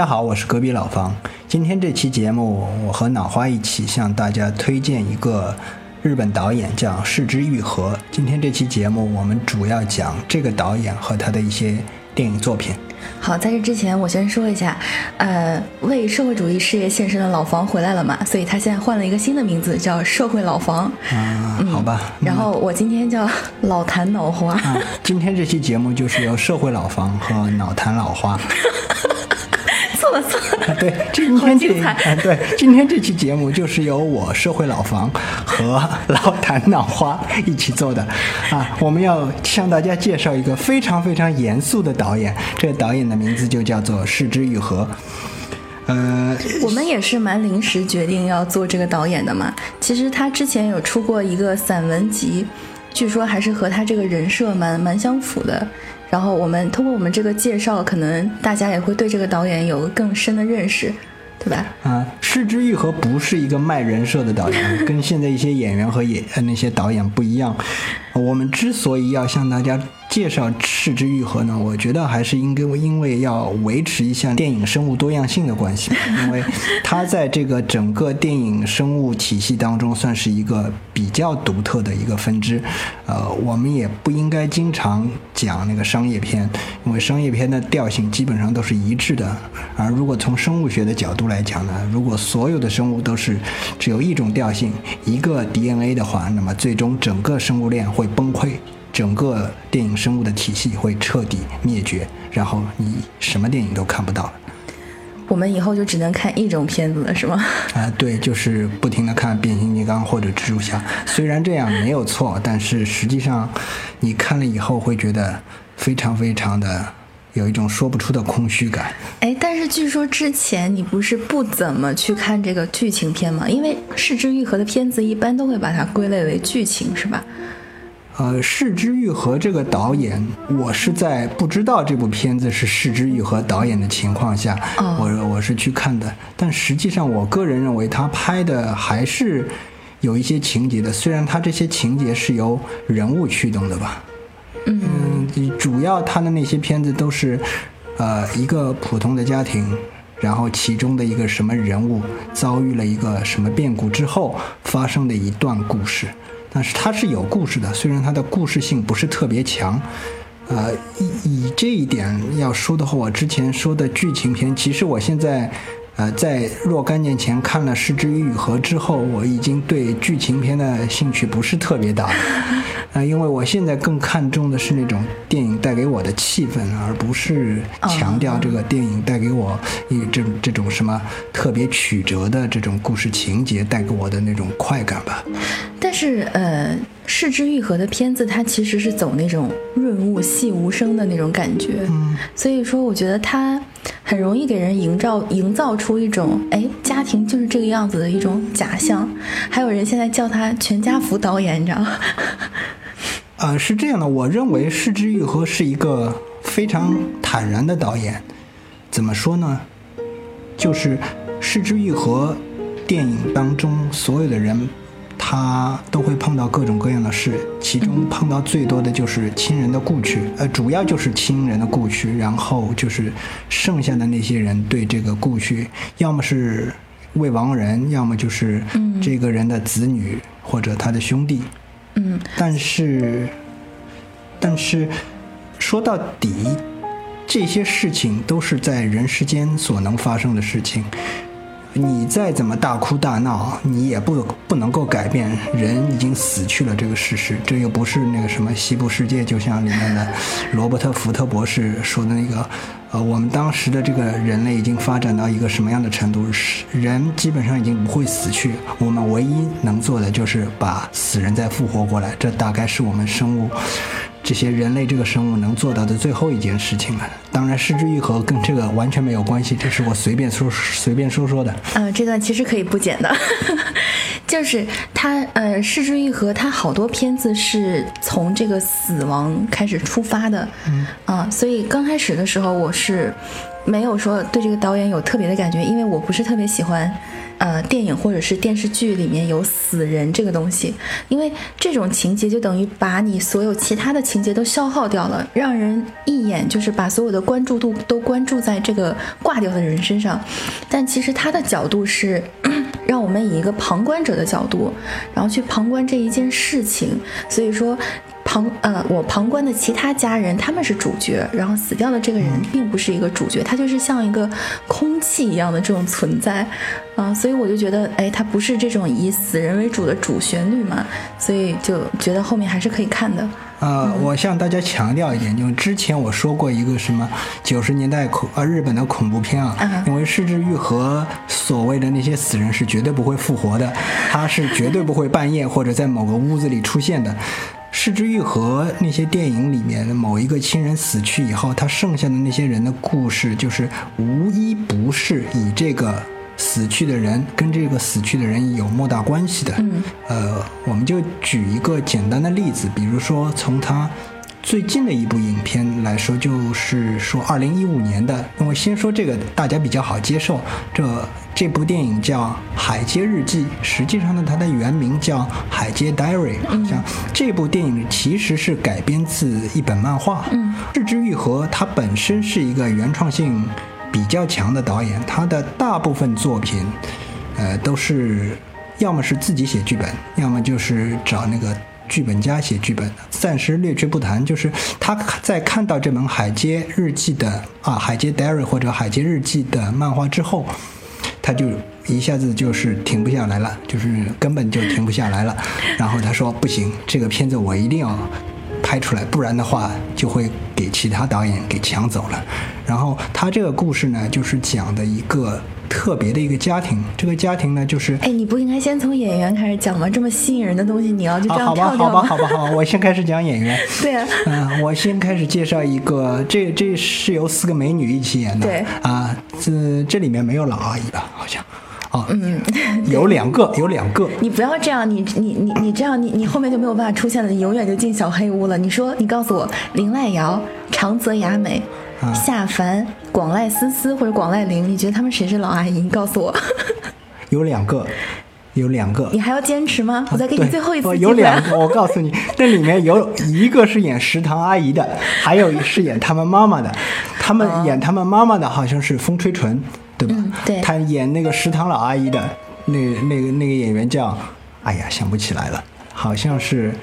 大家好，我是隔壁老方。今天这期节目，我和脑花一起向大家推荐一个日本导演，叫市之愈合。今天这期节目，我们主要讲这个导演和他的一些电影作品。好，在这之前我先说一下，呃，为社会主义事业献身的老房回来了嘛，所以他现在换了一个新的名字，叫社会老房。啊，好吧。然后我今天叫老坛脑花。今天这期节目就是由社会老房和脑坛老花。对，今天这对今天这期节目就是由我社会老房和老坛脑花一起做的啊，我们要向大家介绍一个非常非常严肃的导演，这个导演的名字就叫做市之愈合。呃，我们也是蛮临时决定要做这个导演的嘛，其实他之前有出过一个散文集，据说还是和他这个人设蛮蛮相符的。然后我们通过我们这个介绍，可能大家也会对这个导演有更深的认识，对吧？啊，失之愈合不是一个卖人设的导演，跟现在一些演员和演那些导演不一样。我们之所以要向大家。介绍赤之愈合呢？我觉得还是应该因为要维持一下电影生物多样性的关系，因为它在这个整个电影生物体系当中算是一个比较独特的一个分支。呃，我们也不应该经常讲那个商业片，因为商业片的调性基本上都是一致的。而如果从生物学的角度来讲呢，如果所有的生物都是只有一种调性、一个 DNA 的话，那么最终整个生物链会崩溃。整个电影生物的体系会彻底灭绝，然后你什么电影都看不到了。我们以后就只能看一种片子了，是吗？啊，对，就是不停的看变形金刚或者蜘蛛侠。虽然这样没有错，但是实际上你看了以后会觉得非常非常的有一种说不出的空虚感。哎，但是据说之前你不是不怎么去看这个剧情片吗？因为视之愈合的片子一般都会把它归类为剧情，是吧？呃，市之愈合这个导演，我是在不知道这部片子是市之愈合导演的情况下，我我是去看的。但实际上，我个人认为他拍的还是有一些情节的，虽然他这些情节是由人物驱动的吧。嗯，主要他的那些片子都是，呃，一个普通的家庭，然后其中的一个什么人物遭遇了一个什么变故之后发生的一段故事。但是它是有故事的，虽然它的故事性不是特别强，呃，以以这一点要说的话，我之前说的剧情片，其实我现在。呃，在若干年前看了《失之愈合》之后，我已经对剧情片的兴趣不是特别大，呃，因为我现在更看重的是那种电影带给我的气氛，而不是强调这个电影带给我一这这种什么特别曲折的这种故事情节带给我的那种快感吧。但是，呃，《失之愈合》的片子它其实是走那种润物细无声的那种感觉，嗯，所以说我觉得它。很容易给人营造营造出出一种哎，家庭就是这个样子的一种假象。还有人现在叫他全家福导演，你知道吗？呃，是这样的，我认为市之愈合是一个非常坦然的导演。怎么说呢？就是市之愈合电影当中所有的人。他都会碰到各种各样的事，其中碰到最多的就是亲人的故去，呃，主要就是亲人的故去，然后就是剩下的那些人对这个故去，要么是未亡人，要么就是这个人的子女或者他的兄弟。嗯，但是，但是说到底，这些事情都是在人世间所能发生的事情。你再怎么大哭大闹，你也不不能够改变人已经死去了这个事实。这又不是那个什么西部世界，就像里面的 罗伯特·福特博士说的那个，呃，我们当时的这个人类已经发展到一个什么样的程度？是人基本上已经不会死去，我们唯一能做的就是把死人再复活过来。这大概是我们生物。这些人类这个生物能做到的最后一件事情了。当然，失之愈合跟这个完全没有关系，这是我随便说随便说说的。呃，这段其实可以不剪的，就是他呃，失之愈合，他好多片子是从这个死亡开始出发的，嗯啊，所以刚开始的时候我是没有说对这个导演有特别的感觉，因为我不是特别喜欢呃电影或者是电视剧里面有死人这个东西，因为这种情节就等于把你所有其他的情节都消耗掉了，让人一眼就是把所有的关注度都关注在这个挂掉的人身上。但其实他的角度是 让我们以一个旁观者的角度，然后去旁观这一件事情。所以说。旁呃，我旁观的其他家人他们是主角，然后死掉的这个人并不是一个主角，他就是像一个空气一样的这种存在，啊，所以我就觉得，哎，他不是这种以死人为主的主旋律嘛，所以就觉得后面还是可以看的。呃，我向大家强调一点，就是之前我说过一个什么九十年代恐呃日本的恐怖片啊，因为失之愈合所谓的那些死人是绝对不会复活的，他是绝对不会半夜或者在某个屋子里出现的。失之愈合那些电影里面的某一个亲人死去以后，他剩下的那些人的故事，就是无一不是以这个死去的人跟这个死去的人有莫大关系的。嗯，呃，我们就举一个简单的例子，比如说从他。最近的一部影片来说，就是说二零一五年的。那我先说这个，大家比较好接受。这这部电影叫《海街日记》，实际上呢，它的原名叫《海街 Diary》。像这部电影其实是改编自一本漫画。嗯，日之愈合他本身是一个原创性比较强的导演，他的大部分作品，呃，都是要么是自己写剧本，要么就是找那个。剧本家写剧本的，暂时略去不谈。就是他在看到这本《海街日记》的啊，《海街 Diary》或者《海街日记》的漫画之后，他就一下子就是停不下来了，就是根本就停不下来了。然后他说：“不行，这个片子我一定要拍出来，不然的话就会给其他导演给抢走了。”然后他这个故事呢，就是讲的一个。特别的一个家庭，这个家庭呢，就是哎，你不应该先从演员开始讲吗？这么吸引人的东西，你要就这样跳掉吗？好吧，好吧，好吧，好，我先开始讲演员。对啊，嗯，我先开始介绍一个，这这是由四个美女一起演的。对啊，这这里面没有老阿姨吧？好像，哦，嗯，有两个，有两个。你不要这样，你你你你这样，你你后面就没有办法出现了，你永远就进小黑屋了。你说，你告诉我，林濑瑶、长泽雅美。夏凡、广濑丝丝或者广濑铃，你觉得他们谁是老阿姨？你告诉我。有两个，有两个。你还要坚持吗？我再给你最后一次机会。有两 个，我告诉你，那里面有一个是演食堂阿姨的，还有是演他们妈妈的。他们演他们妈妈的好像是风吹纯，对吧？对。他演那个食堂老阿姨的那那个那个演员叫，哎呀，想不起来了，好像是。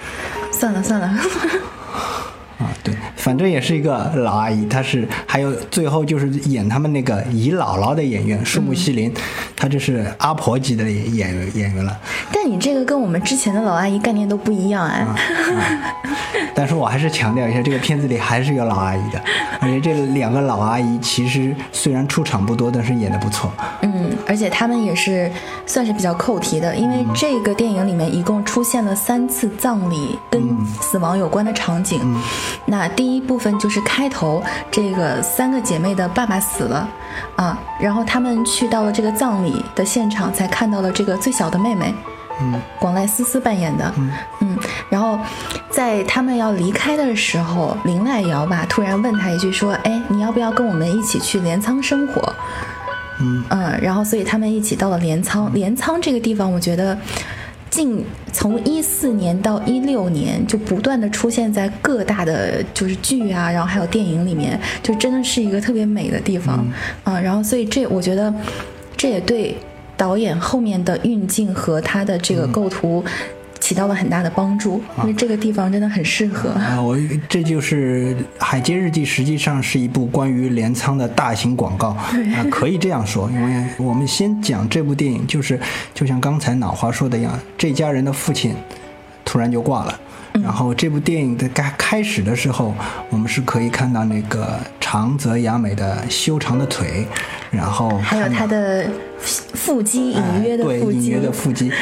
算了算了。啊，对，反正也是一个老阿姨，她是还有最后就是演他们那个姨姥姥的演员树木希林，她就是阿婆级的演员演员了。但你这个跟我们之前的老阿姨概念都不一样哎。但是我还是强调一下，这个片子里还是有老阿姨的，而且这两个老阿姨其实虽然出场不多，但是演的不错。嗯，而且他们也是算是比较扣题的，因为这个电影里面一共出现了三次葬礼跟死亡有关的场景。那第一部分就是开头，这个三个姐妹的爸爸死了，啊，然后他们去到了这个葬礼的现场，才看到了这个最小的妹妹，嗯，广濑丝丝扮演的，嗯，然后在他们要离开的时候，林濑遥吧突然问他一句说，哎，你要不要跟我们一起去镰仓生活？嗯嗯，然后所以他们一起到了镰仓，镰仓这个地方，我觉得。近从一四年到一六年，就不断的出现在各大的就是剧啊，然后还有电影里面，就真的是一个特别美的地方啊。然后所以这我觉得，这也对导演后面的运镜和他的这个构图。起到了很大的帮助，因为这个地方真的很适合。啊，我这就是《海街日记》，实际上是一部关于镰仓的大型广告啊，可以这样说。因为我们先讲这部电影，就是就像刚才脑花说的一样，这家人的父亲突然就挂了。然后这部电影的开开始的时候，我们是可以看到那个长泽雅美的修长的腿，然后还有她的腹肌隐约的腹肌，隐约的腹肌。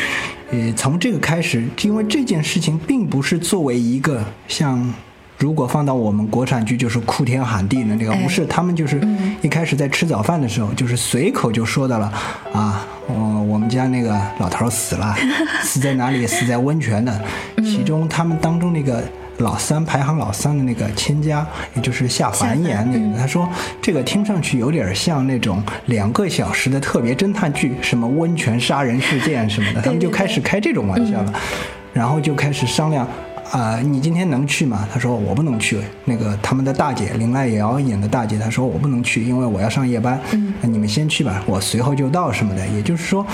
呃，从这个开始，因为这件事情并不是作为一个像，如果放到我们国产剧就是哭天喊地的那个，不是，他们就是一开始在吃早饭的时候，就是随口就说到了，啊，我我们家那个老头死了，死在哪里？死在温泉的。其中他们当中那个老三排行老三的那个千家，也就是夏凡演那个，他说这个听上去有点像那种两个小时的特别侦探剧，什么温泉杀人事件什么的，他们就开始开这种玩笑了，然后就开始商量。啊，你今天能去吗？他说我不能去。那个他们的大姐林濑瑶演的大姐，她说我不能去，因为我要上夜班。嗯，你们先去吧，我随后就到什么的。也就是说，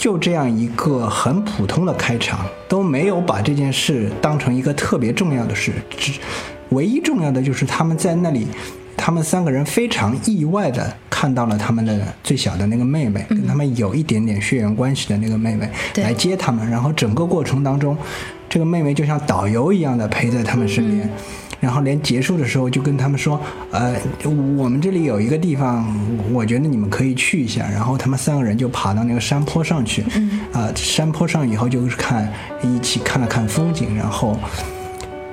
就这样一个很普通的开场，都没有把这件事当成一个特别重要的事。只唯一重要的就是他们在那里，他们三个人非常意外的看到了他们的最小的那个妹妹，跟他们有一点点血缘关系的那个妹妹来接他们，然后整个过程当中。这个妹妹就像导游一样的陪在他们身边，然后连结束的时候就跟他们说：“呃，我们这里有一个地方，我觉得你们可以去一下。”然后他们三个人就爬到那个山坡上去，啊，山坡上以后就是看一起看了看风景，然后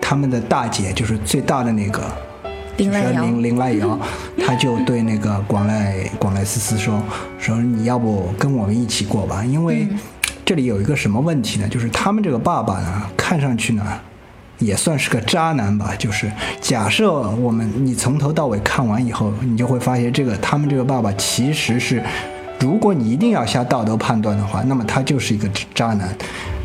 他们的大姐就是最大的那个林濑瑶，林林濑瑶，他就对那个广濑广濑丝丝说：“说你要不跟我们一起过吧，因为。”这里有一个什么问题呢？就是他们这个爸爸呢，看上去呢，也算是个渣男吧。就是假设我们你从头到尾看完以后，你就会发现，这个他们这个爸爸其实是，如果你一定要下道德判断的话，那么他就是一个渣男。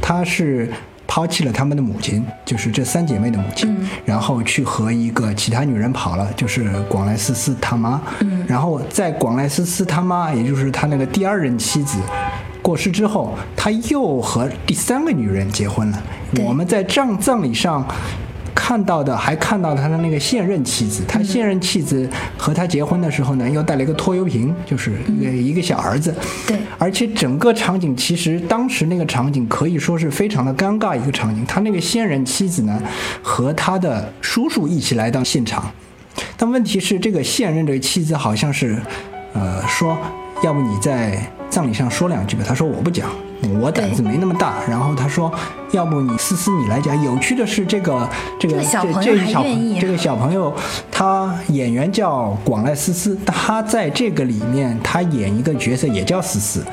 他是抛弃了他们的母亲，就是这三姐妹的母亲，然后去和一个其他女人跑了，就是广濑丝丝他妈。然后在广濑丝丝他妈，也就是他那个第二任妻子。过世之后，他又和第三个女人结婚了。我们在葬葬礼上看到的，还看到他的那个现任妻子。他现任妻子和他结婚的时候呢，又带了一个拖油瓶，就是一个一个小儿子。对，而且整个场景其实当时那个场景可以说是非常的尴尬一个场景。他那个现任妻子呢，和他的叔叔一起来到现场，但问题是这个现任这个妻子好像是，呃，说要不你在。葬礼上说两句吧，他说我不讲，我胆子没那么大。然后他说，要不你思思你来讲。有趣的是，这个这个这这小这个小朋友，他演员叫广濑思思，他在这个里面他演一个角色也叫思思，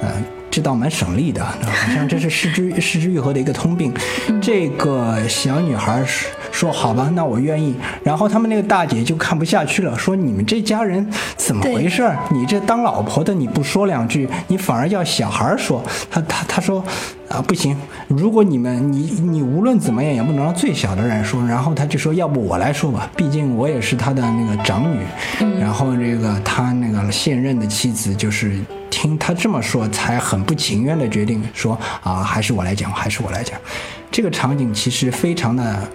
嗯。这倒蛮省力的，好像这是失之失之愈合的一个通病。这个小女孩说：“好吧，那我愿意。”然后他们那个大姐就看不下去了，说：“你们这家人怎么回事？你这当老婆的你不说两句，你反而要小孩说。”他他他说：“啊，不行，如果你们你你无论怎么样也不能让最小的人说。”然后他就说：“要不我来说吧，毕竟我也是他的那个长女。”然后这个他那个现任的妻子就是。听他这么说，才很不情愿的决定说啊，还是我来讲，还是我来讲。这个场景其实非常的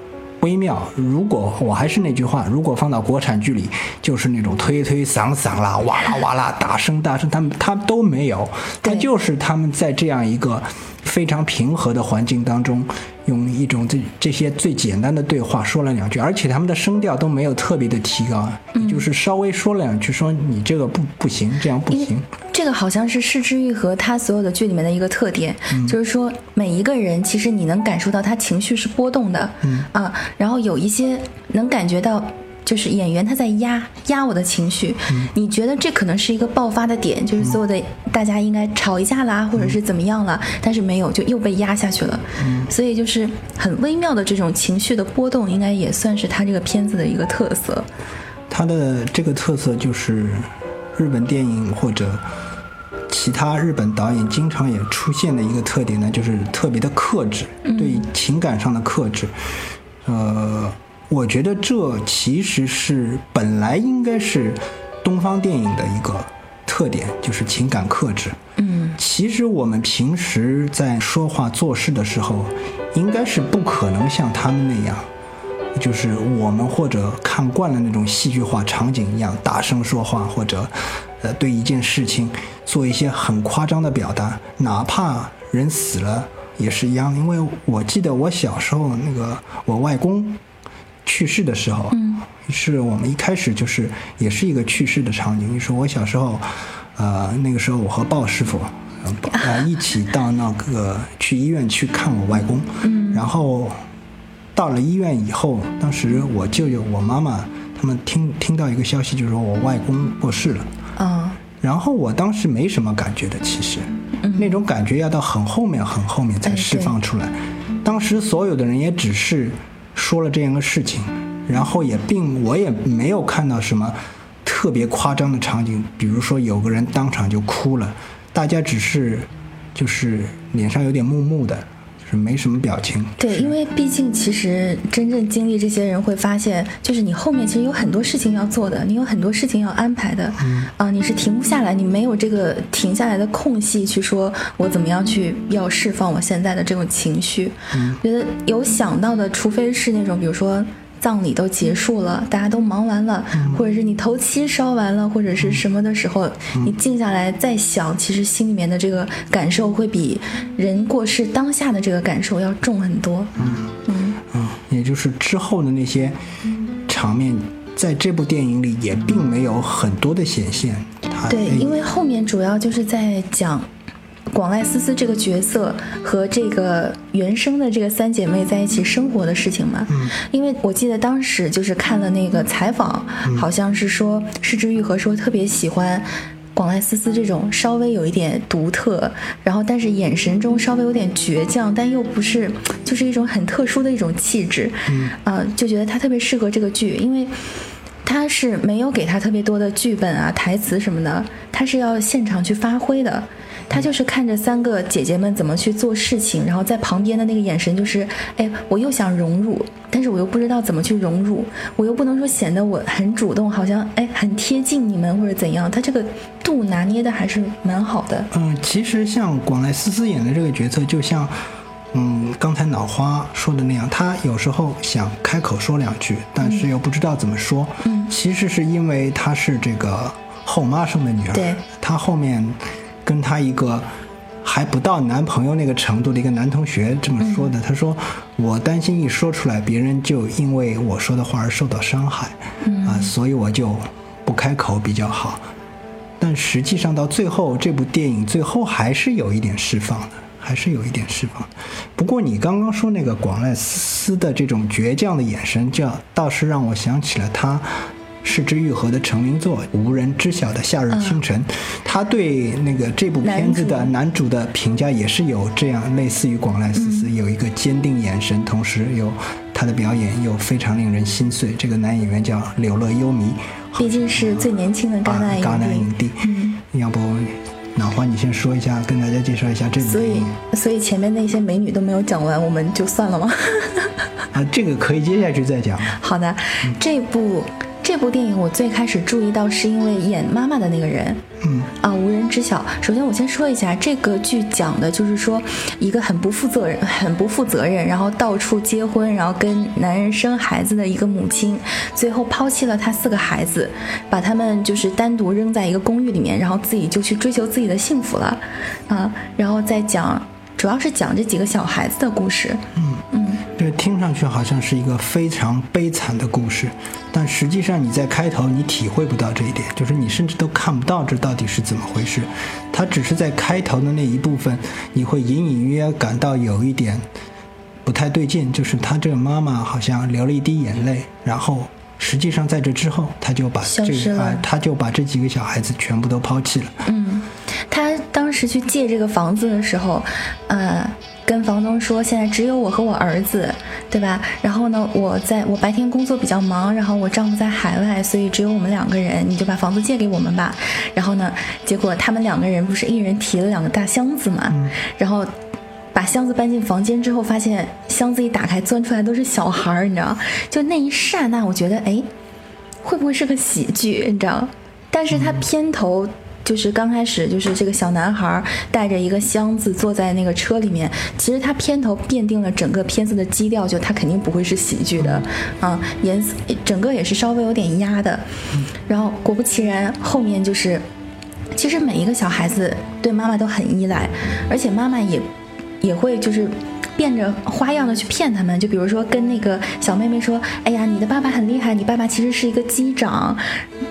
微妙。如果我还是那句话，如果放到国产剧里，就是那种推推搡搡啦、哇啦哇啦、大声大声，他们他都没有，他就是他们在这样一个非常平和的环境当中。用一种这这些最简单的对话说了两句，而且他们的声调都没有特别的提高，就是稍微说了两句，说你这个不不行，这样不行。这个好像是失之愈合他所有的剧里面的一个特点，就是说每一个人其实你能感受到他情绪是波动的，啊，然后有一些能感觉到。就是演员他在压压我的情绪，你觉得这可能是一个爆发的点，就是所有的大家应该吵一架啦，或者是怎么样了，但是没有，就又被压下去了。所以就是很微妙的这种情绪的波动，应该也算是他这个片子的一个特色。他的这个特色就是日本电影或者其他日本导演经常也出现的一个特点呢，就是特别的克制，对情感上的克制，呃。我觉得这其实是本来应该是东方电影的一个特点，就是情感克制。嗯，其实我们平时在说话做事的时候，应该是不可能像他们那样，就是我们或者看惯了那种戏剧化场景一样大声说话，或者呃对一件事情做一些很夸张的表达，哪怕人死了也是一样。因为我记得我小时候那个我外公。去世的时候，嗯，是我们一开始就是也是一个去世的场景。就是我小时候，呃，那个时候我和鲍师傅，呃，一起到那个去医院去看我外公，嗯，然后到了医院以后，当时我舅舅、我妈妈他们听听到一个消息，就是说我外公过世了，啊，然后我当时没什么感觉的，其实，那种感觉要到很后面、很后面才释放出来。当时所有的人也只是。说了这样一个事情，然后也并我也没有看到什么特别夸张的场景，比如说有个人当场就哭了，大家只是就是脸上有点木木的，就是没什么表情。对，因为毕竟其实真正经历这些人会发现，就是你后面其实有很多事情要做的，你有很多事情要安排的，嗯啊，你是停不下来，你没有这个停下来的空隙去说我怎么样去要释放我现在的这种情绪。嗯觉得有想到的，除非是那种比如说。葬礼都结束了，大家都忙完了，或者是你头七烧完了，或者是什么的时候，你静下来再想，其实心里面的这个感受会比人过世当下的这个感受要重很多。嗯嗯嗯，也就是之后的那些场面，在这部电影里也并没有很多的显现。对，因为后面主要就是在讲。广濑丝丝这个角色和这个原生的这个三姐妹在一起生活的事情嘛，嗯，因为我记得当时就是看了那个采访，好像是说失之愈合说特别喜欢广濑丝丝这种稍微有一点独特，然后但是眼神中稍微有点倔强，但又不是就是一种很特殊的一种气质，嗯，啊，就觉得她特别适合这个剧，因为她是没有给她特别多的剧本啊、台词什么的，她是要现场去发挥的。他就是看着三个姐姐们怎么去做事情，然后在旁边的那个眼神就是，哎，我又想融入，但是我又不知道怎么去融入，我又不能说显得我很主动，好像哎很贴近你们或者怎样，他这个度拿捏的还是蛮好的。嗯，其实像广濑丝丝演的这个角色，就像嗯刚才脑花说的那样，他有时候想开口说两句，但是又不知道怎么说。嗯，其实是因为她是这个后妈生的女儿，对，她后面。跟她一个还不到男朋友那个程度的一个男同学这么说的，他说：“我担心一说出来，别人就因为我说的话而受到伤害，啊，所以我就不开口比较好。”但实际上到最后，这部电影最后还是有一点释放的，还是有一点释放。不过你刚刚说那个广濑丝丝的这种倔强的眼神，这倒是让我想起了他。失之愈合的成名作《无人知晓的夏日清晨》，他对那个这部片子的男主的评价也是有这样类似于广濑丝丝，有一个坚定眼神，同时有他的表演又非常令人心碎。这个男演员叫柳乐优弥，毕竟是最年轻的戛纳影帝。嗯，要不脑花你先说一下，跟大家介绍一下这部电影。所以，所以前面那些美女都没有讲完，我们就算了吗？啊，这个可以接下去再讲。好的，这部。这部电影我最开始注意到是因为演妈妈的那个人，嗯啊，无人知晓。首先我先说一下，这个剧讲的就是说一个很不负责任、很不负责任，然后到处结婚，然后跟男人生孩子的一个母亲，最后抛弃了她四个孩子，把他们就是单独扔在一个公寓里面，然后自己就去追求自己的幸福了，啊，然后再讲，主要是讲这几个小孩子的故事，嗯嗯。这听上去好像是一个非常悲惨的故事，但实际上你在开头你体会不到这一点，就是你甚至都看不到这到底是怎么回事。它只是在开头的那一部分，你会隐隐约约感到有一点不太对劲，就是他这个妈妈好像流了一滴眼泪，然后实际上在这之后，他就把这啊，他就把这几个小孩子全部都抛弃了。嗯，他当时去借这个房子的时候，呃。跟房东说，现在只有我和我儿子，对吧？然后呢，我在我白天工作比较忙，然后我丈夫在海外，所以只有我们两个人，你就把房子借给我们吧。然后呢，结果他们两个人不是一人提了两个大箱子嘛？然后把箱子搬进房间之后，发现箱子一打开，钻出来都是小孩儿，你知道？就那一刹那，我觉得，哎，会不会是个喜剧？你知道？但是他片头。就是刚开始，就是这个小男孩带着一个箱子坐在那个车里面。其实他片头奠定了整个片子的基调，就他肯定不会是喜剧的，啊，颜色整个也是稍微有点压的。然后果不其然，后面就是，其实每一个小孩子对妈妈都很依赖，而且妈妈也也会就是。变着花样的去骗他们，就比如说跟那个小妹妹说：“哎呀，你的爸爸很厉害，你爸爸其实是一个机长，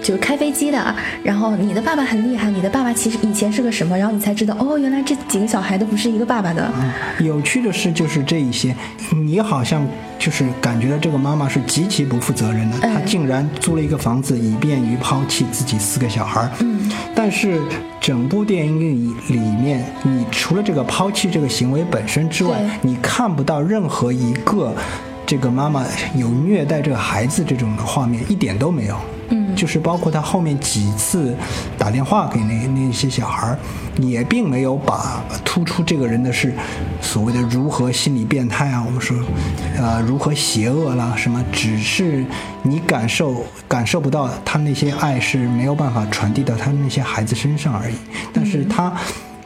就是开飞机的。然后你的爸爸很厉害，你的爸爸其实以前是个什么？然后你才知道，哦，原来这几个小孩都不是一个爸爸的。有趣的是，就是这一些，你好像就是感觉到这个妈妈是极其不负责任的，她竟然租了一个房子，以便于抛弃自己四个小孩。嗯，但是。整部电影里里面，你除了这个抛弃这个行为本身之外，你看不到任何一个这这个妈妈有虐待这个孩子这种的画面一点都没有。嗯，就是包括他后面几次打电话给那那些小孩儿，也并没有把突出这个人的是所谓的如何心理变态啊，我们说，呃，如何邪恶啦，什么，只是你感受感受不到他那些爱是没有办法传递到他那些孩子身上而已。但是他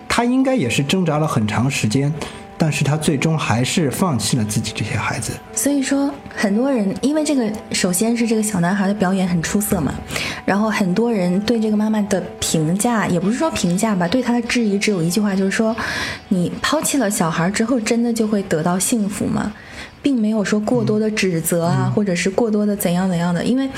他应该也是挣扎了很长时间。但是他最终还是放弃了自己这些孩子。所以说，很多人因为这个，首先是这个小男孩的表演很出色嘛，然后很多人对这个妈妈的评价，也不是说评价吧，对他的质疑只有一句话，就是说，你抛弃了小孩之后，真的就会得到幸福吗？并没有说过多的指责啊，或者是过多的怎样怎样的，因为。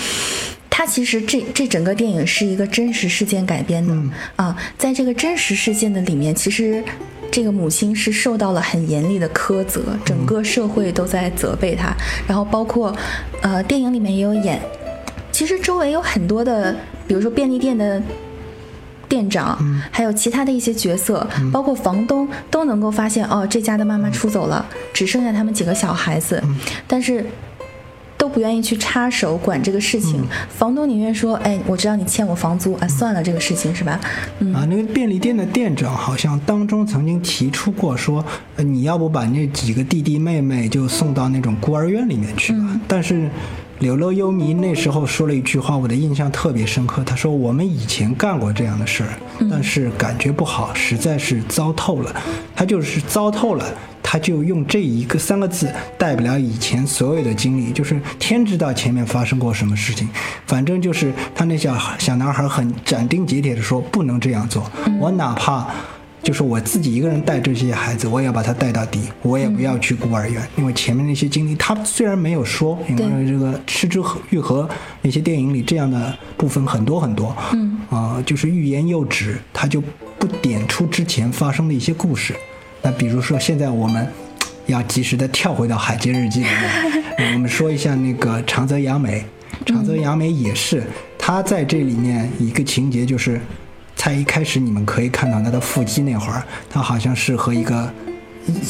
他其实这这整个电影是一个真实事件改编的啊，在这个真实事件的里面，其实。这个母亲是受到了很严厉的苛责，整个社会都在责备她。然后包括，呃，电影里面也有演，其实周围有很多的，比如说便利店的店长，还有其他的一些角色，包括房东，都能够发现哦，这家的妈妈出走了，只剩下他们几个小孩子，但是。都不愿意去插手管这个事情，房东宁愿说：“哎，我知道你欠我房租啊，算了，这个事情是吧？”嗯啊，那个便利店的店长好像当中曾经提出过说：“你要不把那几个弟弟妹妹就送到那种孤儿院里面去吧？”但是柳乐优弥那时候说了一句话，我的印象特别深刻。他说：“我们以前干过这样的事儿，但是感觉不好，实在是糟透了。”他就是糟透了。他就用这一个三个字代表了以前所有的经历，就是天知道前面发生过什么事情，反正就是他那小小男孩很斩钉截铁的说不能这样做，我哪怕就是我自己一个人带这些孩子，我也要把他带到底，我也不要去孤儿院，因为前面那些经历他虽然没有说，因为这个《失之愈合》那些电影里这样的部分很多很多，嗯。啊，就是欲言又止，他就不点出之前发生的一些故事。那比如说，现在我们要及时的跳回到《海街日记》里面，我们说一下那个长泽雅美。长泽雅美也是，她在这里面一个情节就是，在一开始你们可以看到她的腹肌那会儿，她好像是和一个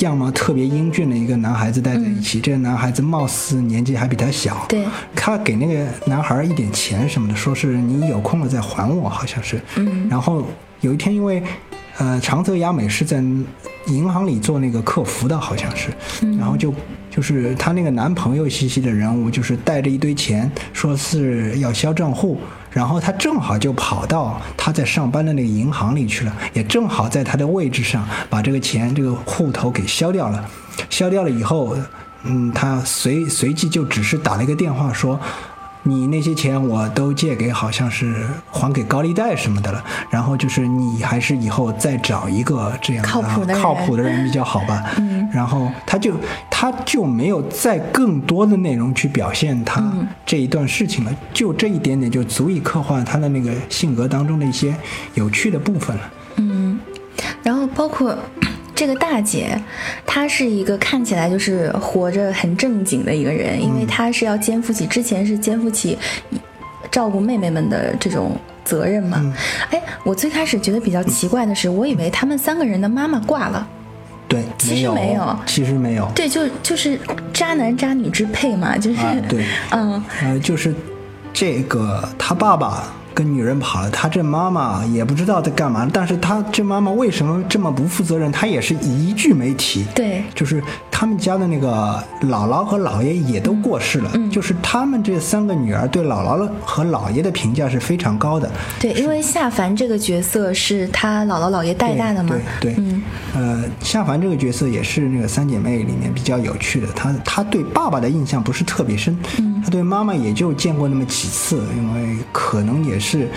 样貌特别英俊的一个男孩子待在一起。这个男孩子貌似年纪还比她小。对。他给那个男孩一点钱什么的，说是你有空了再还我，好像是。嗯。然后有一天，因为呃长泽雅美是在。银行里做那个客服的，好像是，然后就就是她那个男朋友兮兮的人物，就是带着一堆钱，说是要销账户，然后她正好就跑到她在上班的那个银行里去了，也正好在她的位置上把这个钱这个户头给销掉了，销掉了以后，嗯，她随随即就只是打了一个电话说。你那些钱我都借给，好像是还给高利贷什么的了。然后就是你还是以后再找一个这样靠谱的靠谱的人比较好吧。嗯。然后他就他就没有再更多的内容去表现他这一段事情了，就这一点点就足以刻画他的那个性格当中的一些有趣的部分了。嗯，然后包括。这个大姐，她是一个看起来就是活着很正经的一个人，因为她是要肩负起之前是肩负起照顾妹妹们的这种责任嘛。哎，我最开始觉得比较奇怪的是，我以为他们三个人的妈妈挂了，对，其实没有，其实没有，对，就就是渣男渣女之配嘛，就是对，嗯，呃，就是这个他爸爸。跟女人跑了，他这妈妈也不知道在干嘛。但是他这妈妈为什么这么不负责任？他也是一句没提。对，就是他们家的那个姥姥和姥爷也都过世了。嗯，就是他们这三个女儿对姥姥和姥爷的评价是非常高的。对，因为夏凡这个角色是他姥姥姥爷带大的嘛。对，嗯，呃，夏凡这个角色也是那个三姐妹里面比较有趣的。她她对爸爸的印象不是特别深，他对妈妈也就见过那么几次，因为可能也是。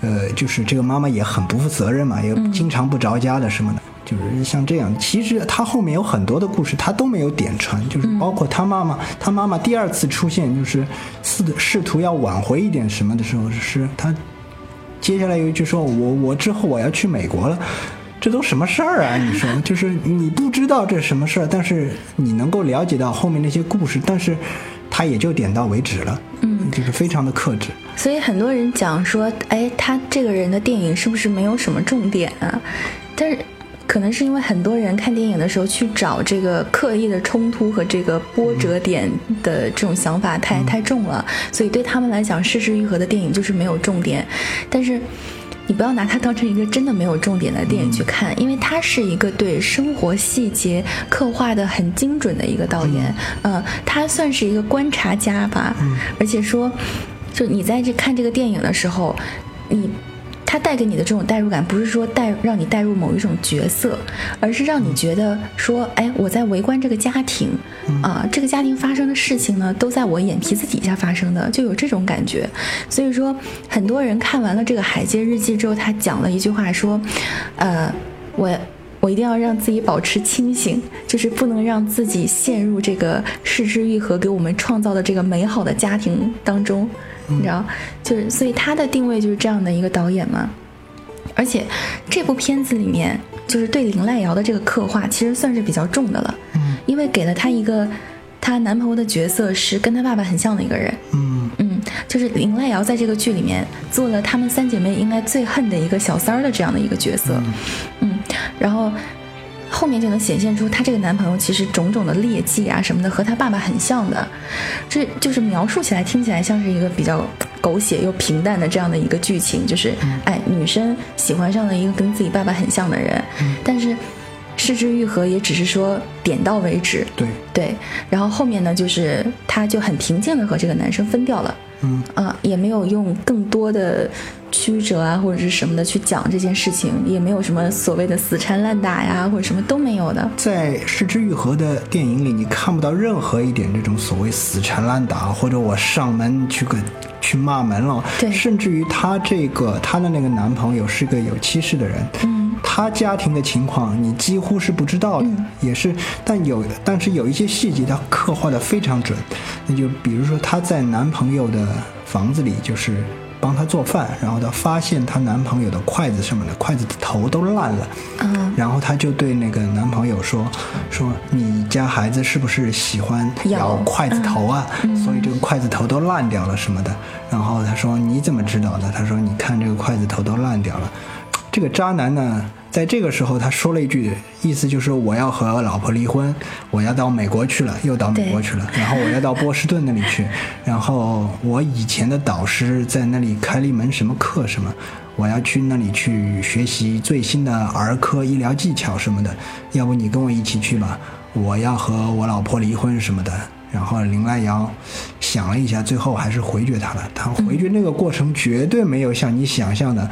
呃，就是这个妈妈也很不负责任嘛，也经常不着家的什么的，就是像这样。其实他后面有很多的故事，他都没有点穿，就是包括他妈妈，他妈妈第二次出现，就是试试图要挽回一点什么的时候，是他接下来有一句说：“我我之后我要去美国了。”这都什么事儿啊？你说，就是你不知道这是什么事儿，但是你能够了解到后面那些故事，但是他也就点到为止了，嗯，就是非常的克制。所以很多人讲说，哎，他这个人的电影是不是没有什么重点啊？但是。可能是因为很多人看电影的时候去找这个刻意的冲突和这个波折点的这种想法太太重了，所以对他们来讲，失之愈合的电影就是没有重点。但是。你不要拿它当成一个真的没有重点的电影去看，因为它是一个对生活细节刻画的很精准的一个导演。嗯，他算是一个观察家吧。嗯，而且说，就你在这看这个电影的时候，你。它带给你的这种代入感，不是说带让你带入某一种角色，而是让你觉得说，哎，我在围观这个家庭，啊，这个家庭发生的事情呢，都在我眼皮子底下发生的，就有这种感觉。所以说，很多人看完了这个《海街日记》之后，他讲了一句话，说，呃，我我一定要让自己保持清醒，就是不能让自己陷入这个失之愈合给我们创造的这个美好的家庭当中。你知道，就是所以他的定位就是这样的一个导演嘛，而且这部片子里面就是对林濑瑶的这个刻画其实算是比较重的了，嗯，因为给了她一个她男朋友的角色是跟她爸爸很像的一个人，嗯。嗯，就是林濑瑶在这个剧里面做了她们三姐妹应该最恨的一个小三儿的这样的一个角色，嗯，然后。后面就能显现出她这个男朋友其实种种的劣迹啊什么的和她爸爸很像的，这就是描述起来听起来像是一个比较狗血又平淡的这样的一个剧情，就是哎女生喜欢上了一个跟自己爸爸很像的人，但是失之愈合也只是说点到为止，对。对，然后后面呢就是她就很平静的和这个男生分掉了，嗯啊也没有用更多的。曲折啊，或者是什么的去讲这件事情，也没有什么所谓的死缠烂打呀，或者什么都没有的。在失之愈合的电影里，你看不到任何一点这种所谓死缠烂打，或者我上门去跟去骂门了。对，甚至于她这个她的那个男朋友是个有妻室的人，嗯，她家庭的情况你几乎是不知道的，也是，但有但是有一些细节她刻画的非常准，那就比如说她在男朋友的房子里就是。帮她做饭，然后她发现她男朋友的筷子上面的筷子的头都烂了，嗯，然后她就对那个男朋友说：“说你家孩子是不是喜欢咬筷子头啊？所以这个筷子头都烂掉了什么的。”然后她说：“你怎么知道的？”她说：“你看这个筷子头都烂掉了。”这个渣男呢？在这个时候，他说了一句，意思就是我要和老婆离婚，我要到美国去了，又到美国去了，然后我要到波士顿那里去，然后我以前的导师在那里开了一门什么课什么，我要去那里去学习最新的儿科医疗技巧什么的，要不你跟我一起去吧？我要和我老婆离婚什么的。然后林濑瑶想了一下，最后还是回绝他了。他回绝那个过程绝对没有像你想象的，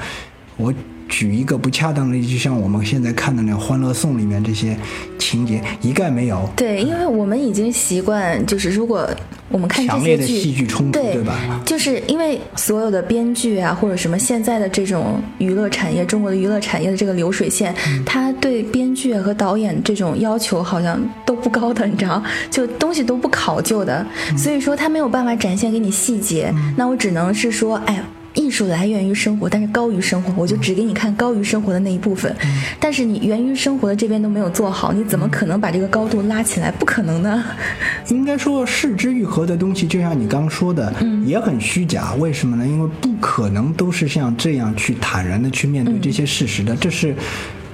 我。举一个不恰当的例子，就像我们现在看的那《欢乐颂》里面这些情节，一概没有。对，因为我们已经习惯，就是如果我们看这些剧，戏剧冲突，对吧？就是因为所有的编剧啊，或者什么现在的这种娱乐产业，中国的娱乐产业的这个流水线，他对编剧和导演这种要求好像都不高的，你知道，就东西都不考究的，所以说他没有办法展现给你细节。那我只能是说，哎。艺术来源于生活，但是高于生活，我就只给你看高于生活的那一部分。但是你源于生活的这边都没有做好，你怎么可能把这个高度拉起来？不可能呢。应该说，视之愈合的东西，就像你刚说的，也很虚假。为什么呢？因为不可能都是像这样去坦然的去面对这些事实的。这是。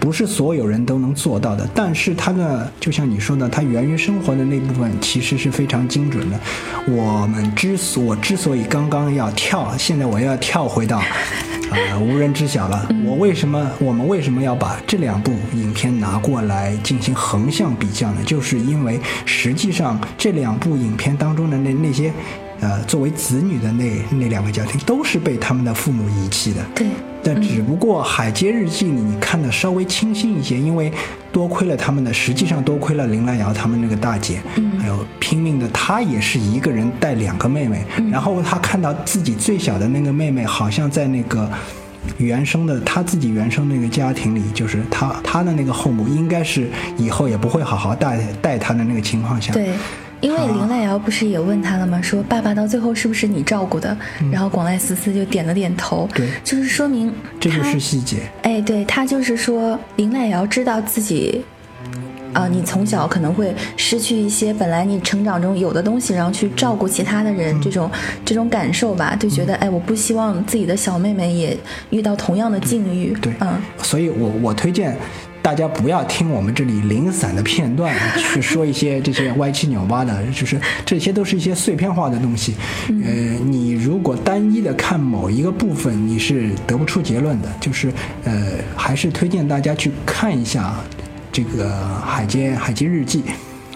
不是所有人都能做到的，但是它的就像你说的，它源于生活的那部分其实是非常精准的。我们之所我之所以刚刚要跳，现在我要跳回到，呃，无人知晓了。我为什么我们为什么要把这两部影片拿过来进行横向比较呢？就是因为实际上这两部影片当中的那那些，呃，作为子女的那那两个家庭，都是被他们的父母遗弃的。对。但只不过《海街日记》里你看的稍微清新一些，因为多亏了他们的，实际上多亏了林兰瑶他们那个大姐，还有拼命的她也是一个人带两个妹妹，然后她看到自己最小的那个妹妹好像在那个原生的她自己原生那个家庭里，就是她她的那个后母应该是以后也不会好好带带她的那个情况下。对。因为林濑瑶不是也问他了吗？说爸爸到最后是不是你照顾的？然后广濑丝丝就点了点头。对，就是说明这就是细节。哎，对他就是说林濑瑶知道自己，啊，你从小可能会失去一些本来你成长中有的东西，然后去照顾其他的人，这种这种感受吧，就觉得哎，我不希望自己的小妹妹也遇到同样的境遇。对，嗯，所以我我推荐。大家不要听我们这里零散的片段 去说一些这些歪七扭八的，就是这些都是一些碎片化的东西。呃，你如果单一的看某一个部分，你是得不出结论的。就是呃，还是推荐大家去看一下这个《海街海街日记》。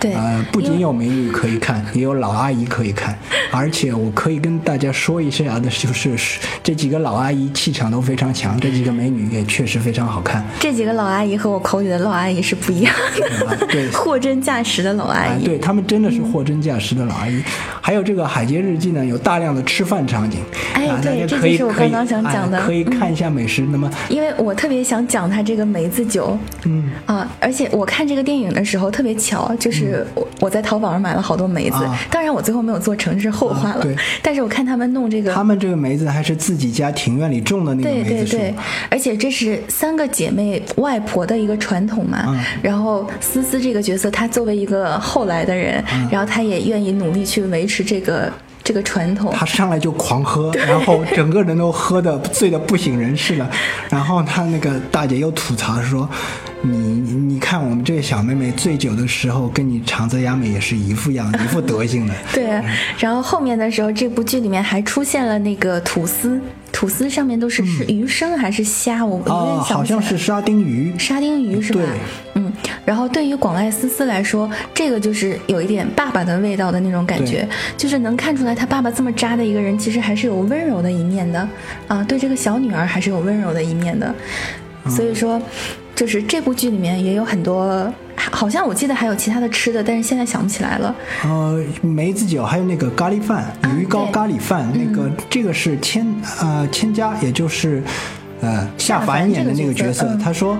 对，呃，不仅有美女可以看，也有老阿姨可以看，而且我可以跟大家说一下的，就是这几个老阿姨气场都非常强，这几个美女也确实非常好看。这几个老阿姨和我口里的老阿姨是不一样的，对，货真价实的老阿姨，对他们真的是货真价实的老阿姨。还有这个《海街日记》呢，有大量的吃饭场景，哎，对，这就是我刚刚想讲的，可以看一下美食。那么，因为我特别想讲它这个梅子酒，嗯。啊，而且我看这个电影的时候特别巧，就是我我在。淘宝上买了好多梅子，当然我最后没有做成，这是后话了。但是我看他们弄这个，他们这个梅子还是自己家庭院里种的那个梅子对对对，而且这是三个姐妹外婆的一个传统嘛。然后思思这个角色，她作为一个后来的人，然后她也愿意努力去维持这个这个传统。他上来就狂喝，然后整个人都喝的醉的不省人事了。然后他那个大姐又吐槽说。你你看，我们这个小妹妹醉酒的时候，跟你长泽雅美也是一副样，一副德行的。对，然后后面的时候，这部剧里面还出现了那个吐司，吐司上面都是是鱼生还是虾？我有点想好像是沙丁鱼。沙丁鱼是吧？嗯。然后对于广濑丝丝来说，这个就是有一点爸爸的味道的那种感觉，就是能看出来他爸爸这么渣的一个人，其实还是有温柔的一面的啊，对这个小女儿还是有温柔的一面的。所以说。就是这部剧里面也有很多，好像我记得还有其他的吃的，但是现在想不起来了。呃，梅子酒，还有那个咖喱饭，鱼糕咖喱饭，那个这个是千呃千家，也就是呃夏凡演的那个角色，他说。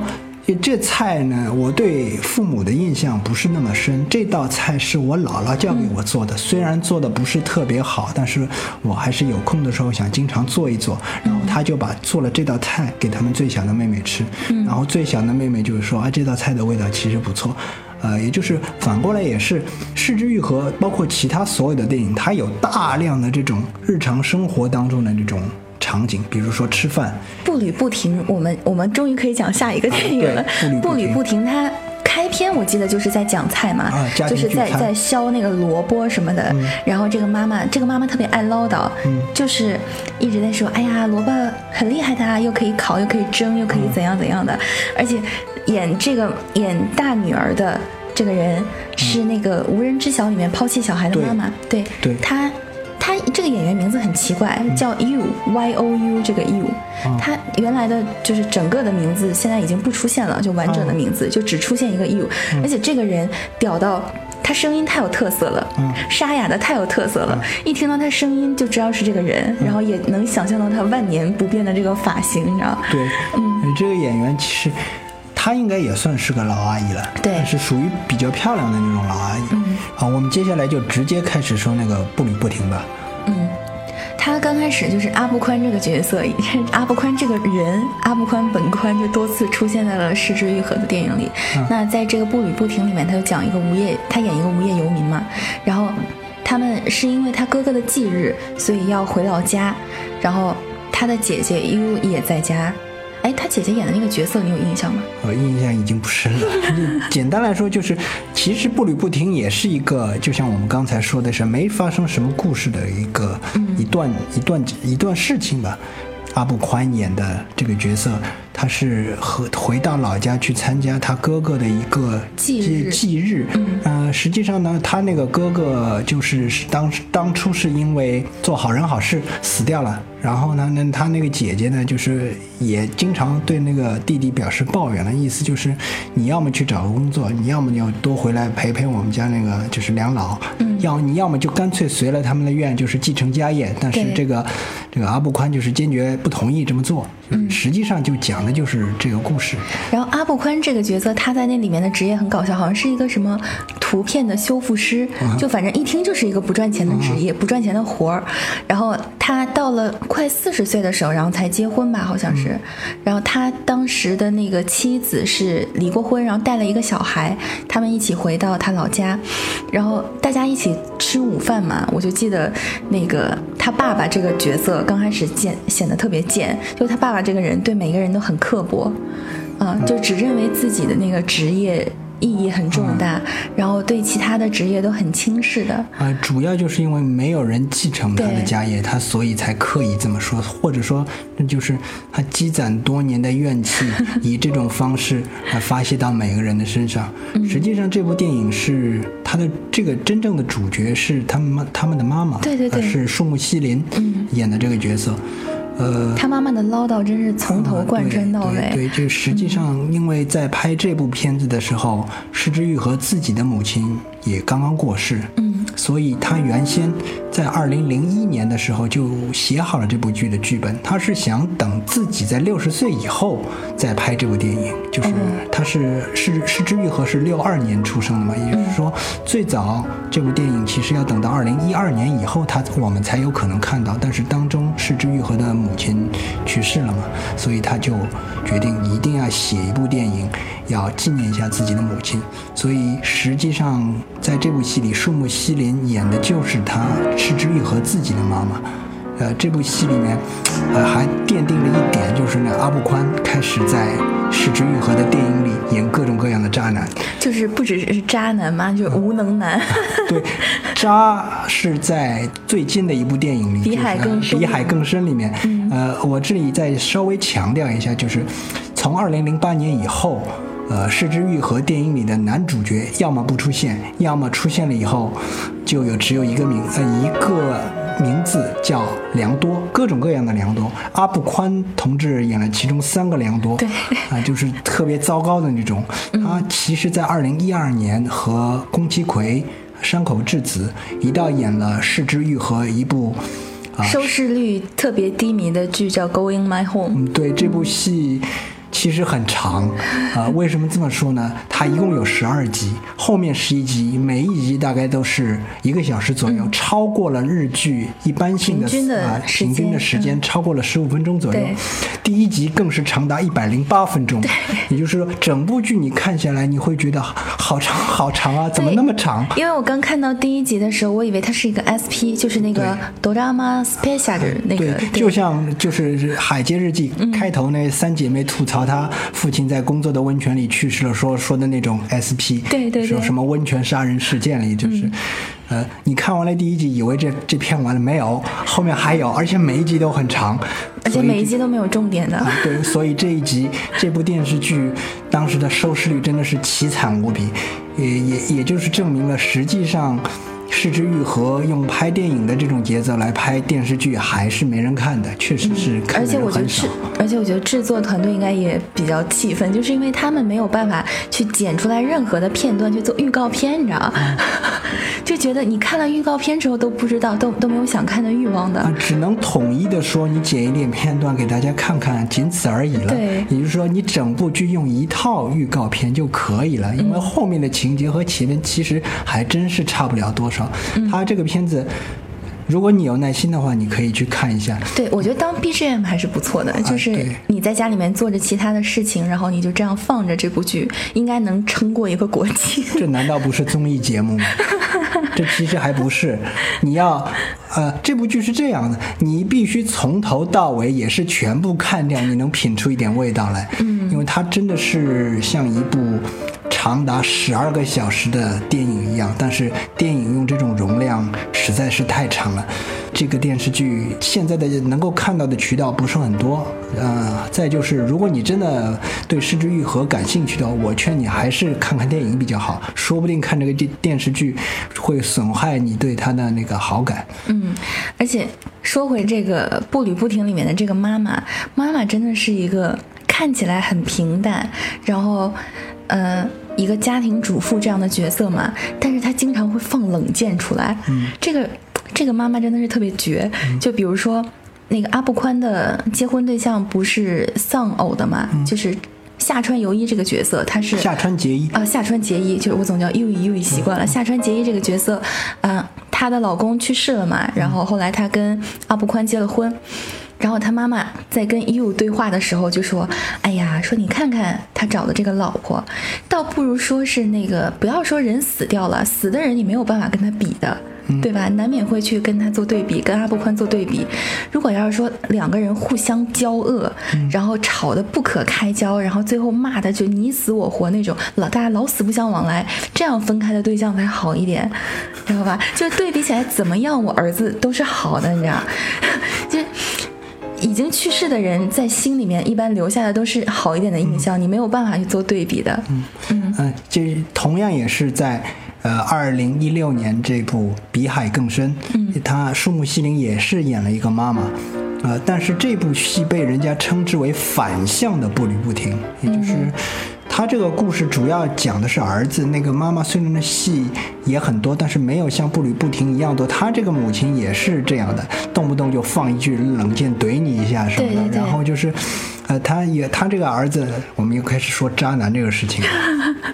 这菜呢，我对父母的印象不是那么深。这道菜是我姥姥教给我做的，虽然做的不是特别好，但是我还是有空的时候想经常做一做。然后他就把做了这道菜给他们最小的妹妹吃，然后最小的妹妹就是说啊，这道菜的味道其实不错。呃，也就是反过来也是《失之愈合》，包括其他所有的电影，它有大量的这种日常生活当中的这种。场景，比如说吃饭，步履不停。我们我们终于可以讲下一个电影了。步履不停，它开篇我记得就是在讲菜嘛，就是在在削那个萝卜什么的。然后这个妈妈，这个妈妈特别爱唠叨，就是一直在说：“哎呀，萝卜很厉害的，又可以烤，又可以蒸，又可以怎样怎样的。”而且演这个演大女儿的这个人是那个《无人知晓》里面抛弃小孩的妈妈，对，对，她。他这个演员名字很奇怪，叫 You Y O U 这个 You，他原来的就是整个的名字现在已经不出现了，就完整的名字就只出现一个 You，而且这个人屌到他声音太有特色了，沙哑的太有特色了，一听到他声音就知道是这个人，然后也能想象到他万年不变的这个发型，你知道对，嗯，这个演员其实。她应该也算是个老阿姨了，对，是属于比较漂亮的那种老阿姨。嗯，好，我们接下来就直接开始说那个步履不停吧。嗯，他刚开始就是阿不宽这个角色，阿不宽这个人，阿不宽本宽就多次出现在了《失之愈合》的电影里。那在这个步履不停里面，他就讲一个无业，他演一个无业游民嘛。然后他们是因为他哥哥的忌日，所以要回老家。然后他的姐姐 U 也在家。哎，他姐姐演的那个角色，你有印象吗？我，印象已经不深了。简单来说，就是其实步履不停也是一个，就像我们刚才说的是没发生什么故事的一个一段一段一段事情吧。阿布宽演的这个角色，他是和回到老家去参加他哥哥的一个忌日。忌日，嗯，实际上呢，他那个哥哥就是当当初是因为做好人好事死掉了。然后呢，那他那个姐姐呢，就是也经常对那个弟弟表示抱怨的意思，就是你要么去找个工作，你要么就多回来陪陪我们家那个就是两老，嗯，要你要么就干脆随了他们的愿，就是继承家业。但是这个这个阿布宽就是坚决不同意这么做。嗯，实际上就讲的就是这个故事。然后阿布宽这个角色，他在那里面的职业很搞笑，好像是一个什么图片的修复师，就反正一听就是一个不赚钱的职业，不赚钱的活儿。然后他到了。快四十岁的时候，然后才结婚吧，好像是。然后他当时的那个妻子是离过婚，然后带了一个小孩，他们一起回到他老家，然后大家一起吃午饭嘛。我就记得那个他爸爸这个角色刚开始见显得特别贱，就他爸爸这个人对每个人都很刻薄。啊，就只认为自己的那个职业意义很重大，然后对其他的职业都很轻视的。啊，主要就是因为没有人继承他的家业，他所以才刻意这么说，或者说那就是他积攒多年的怨气，以这种方式来发泄到每个人的身上。嗯实际上，这部电影是他的这个真正的主角是他们他们的妈妈，对对对呃是树木希林嗯演的这个角色。呃，他妈妈的唠叨真是从头贯穿到尾。啊对对，对就实际上，因为在拍这部片子的时候，施之愈和自己的母亲也刚刚过世，嗯，所以他原先在二零零一年的时候就写好了这部剧的剧本，他是想等自己在六十岁以后再拍这部电影。就是哦他是是是之愈和是六二年出生的嘛，也就是说，最早这部电影其实要等到二零一二年以后，他我们才有可能看到。但是当中是之愈和的母亲去世了嘛，所以他就决定一定要写一部电影，要纪念一下自己的母亲。所以实际上在这部戏里，树木希林演的就是他石之愈和自己的妈妈。呃，这部戏里面，呃，还奠定了一点，就是呢，阿布宽开始在石之愈和的电影里演各种各样的渣男。就是不只是渣男嘛，就是无能男。对，渣是在最近的一部电影里，比海更深比海更深里面。呃，我这里再稍微强调一下，就是从二零零八年以后。呃，石之愈和电影里的男主角要么不出现，要么出现了以后，就有只有一个名呃一个名字叫良多，各种各样的良多。阿布宽同志演了其中三个良多，对啊、就是特别糟糕的那种。他其实，在二零一二年和宫崎葵、山口智子一道演了石之愈和一部啊，收视率特别低迷的剧叫《Going My Home》。嗯，对，这部戏其实很长，啊、为什么这么说呢？它一共有十二集，后面十一集，每一集大概都是一个小时左右，超过了日剧一般性的啊时平均的间时间，超过了十五分钟左右。第一集更是长达一百零八分钟，也就是说，整部剧你看下来，你会觉得好长好长啊，怎么那么长？因为我刚看到第一集的时候，我以为它是一个 SP，就是那个哆啦 A Special 的那个，对，就像就是《海街日记》嗯。开头那三姐妹吐槽她父亲在工作的温泉里去世了，说说的那种 SP，对对对说什么温泉杀人事件里，就是，呃，你看完了第一集，以为这这片完了没有，后面还有，而且每一集都很长，而且每一集都没有重点的。啊，对，所以这一集这部电视剧当时的收视率真的是凄惨无比，也也也就是证明了，实际上石之愈合用拍电影的这种节奏来拍电视剧还是没人看的，确实是看而的人很且我觉得制。，而且我觉得制作团队应该也比较气愤，就是因为他们没有办法去剪出来任何的片段去做预告片，你知道吗？嗯 就觉得你看了预告片之后都不知道，都都没有想看的欲望的。啊，只能统一的说，你剪一点片段给大家看看，仅此而已了。对也就是说，你整部剧用一套预告片就可以了，因为后面的情节和前面其实还真是差不了多少。他这个片子，如果你有耐心的话，你可以去看一下。对，我觉得当 BGM 还是不错的，就是你在家里面做着其他的事情，然后你就这样放着这部剧，应该能撑过一个国庆。这难道不是综艺节目吗？这其实还不是，你要，呃，这部剧是这样的，你必须从头到尾也是全部看掉，你能品出一点味道来。嗯，因为它真的是像一部长达十二个小时的电影一样，但是电影用这种容量实在是太长了。这个电视剧现在的能够看到的渠道不是很多，呃，再就是如果你真的对失之愈合感兴趣的话，我劝你还是看看电影比较好，说不定看这个电电视剧会损害你对他的那个好感。嗯，而且说回这个步履不停里面的这个妈妈，妈妈真的是一个看起来很平淡，然后呃一个家庭主妇这样的角色嘛，但是她经常会放冷箭出来。嗯，这个这个妈妈真的是特别绝，就比如说那个阿布宽的结婚对象不是丧偶的嘛，就是夏川由衣这个角色，她是夏川结衣，啊，夏川结衣就是我总叫优衣优衣习惯了。夏川结衣这个角色，啊、她的老公去世了嘛，然后后来她跟阿布宽结了婚，然后他妈妈在跟 you 对话的时候就说：“哎呀，说你看看他找的这个老婆，倒不如说是那个不要说人死掉了，死的人你没有办法跟他比的。”对吧？难免会去跟他做对比，跟阿布宽做对比。如果要是说两个人互相交恶，然后吵得不可开交，然后最后骂的就你死我活那种，老大家老死不相往来，这样分开的对象才好一点，知道吧？就对比起来，怎么样，我儿子都是好的，你知道？就。已经去世的人在心里面一般留下的都是好一点的印象，你没有办法去做对比的。嗯。嗯。嗯，这同样也是在呃二零一六年这部《比海更深》，嗯，他树木希林也是演了一个妈妈，呃，但是这部戏被人家称之为反向的步履不停，也就是。他这个故事主要讲的是儿子，那个妈妈虽然的戏也很多，但是没有像步履不停一样多。他这个母亲也是这样的，动不动就放一句冷箭怼你一下什么的。然后就是，呃，他也他这个儿子，我们又开始说渣男这个事情。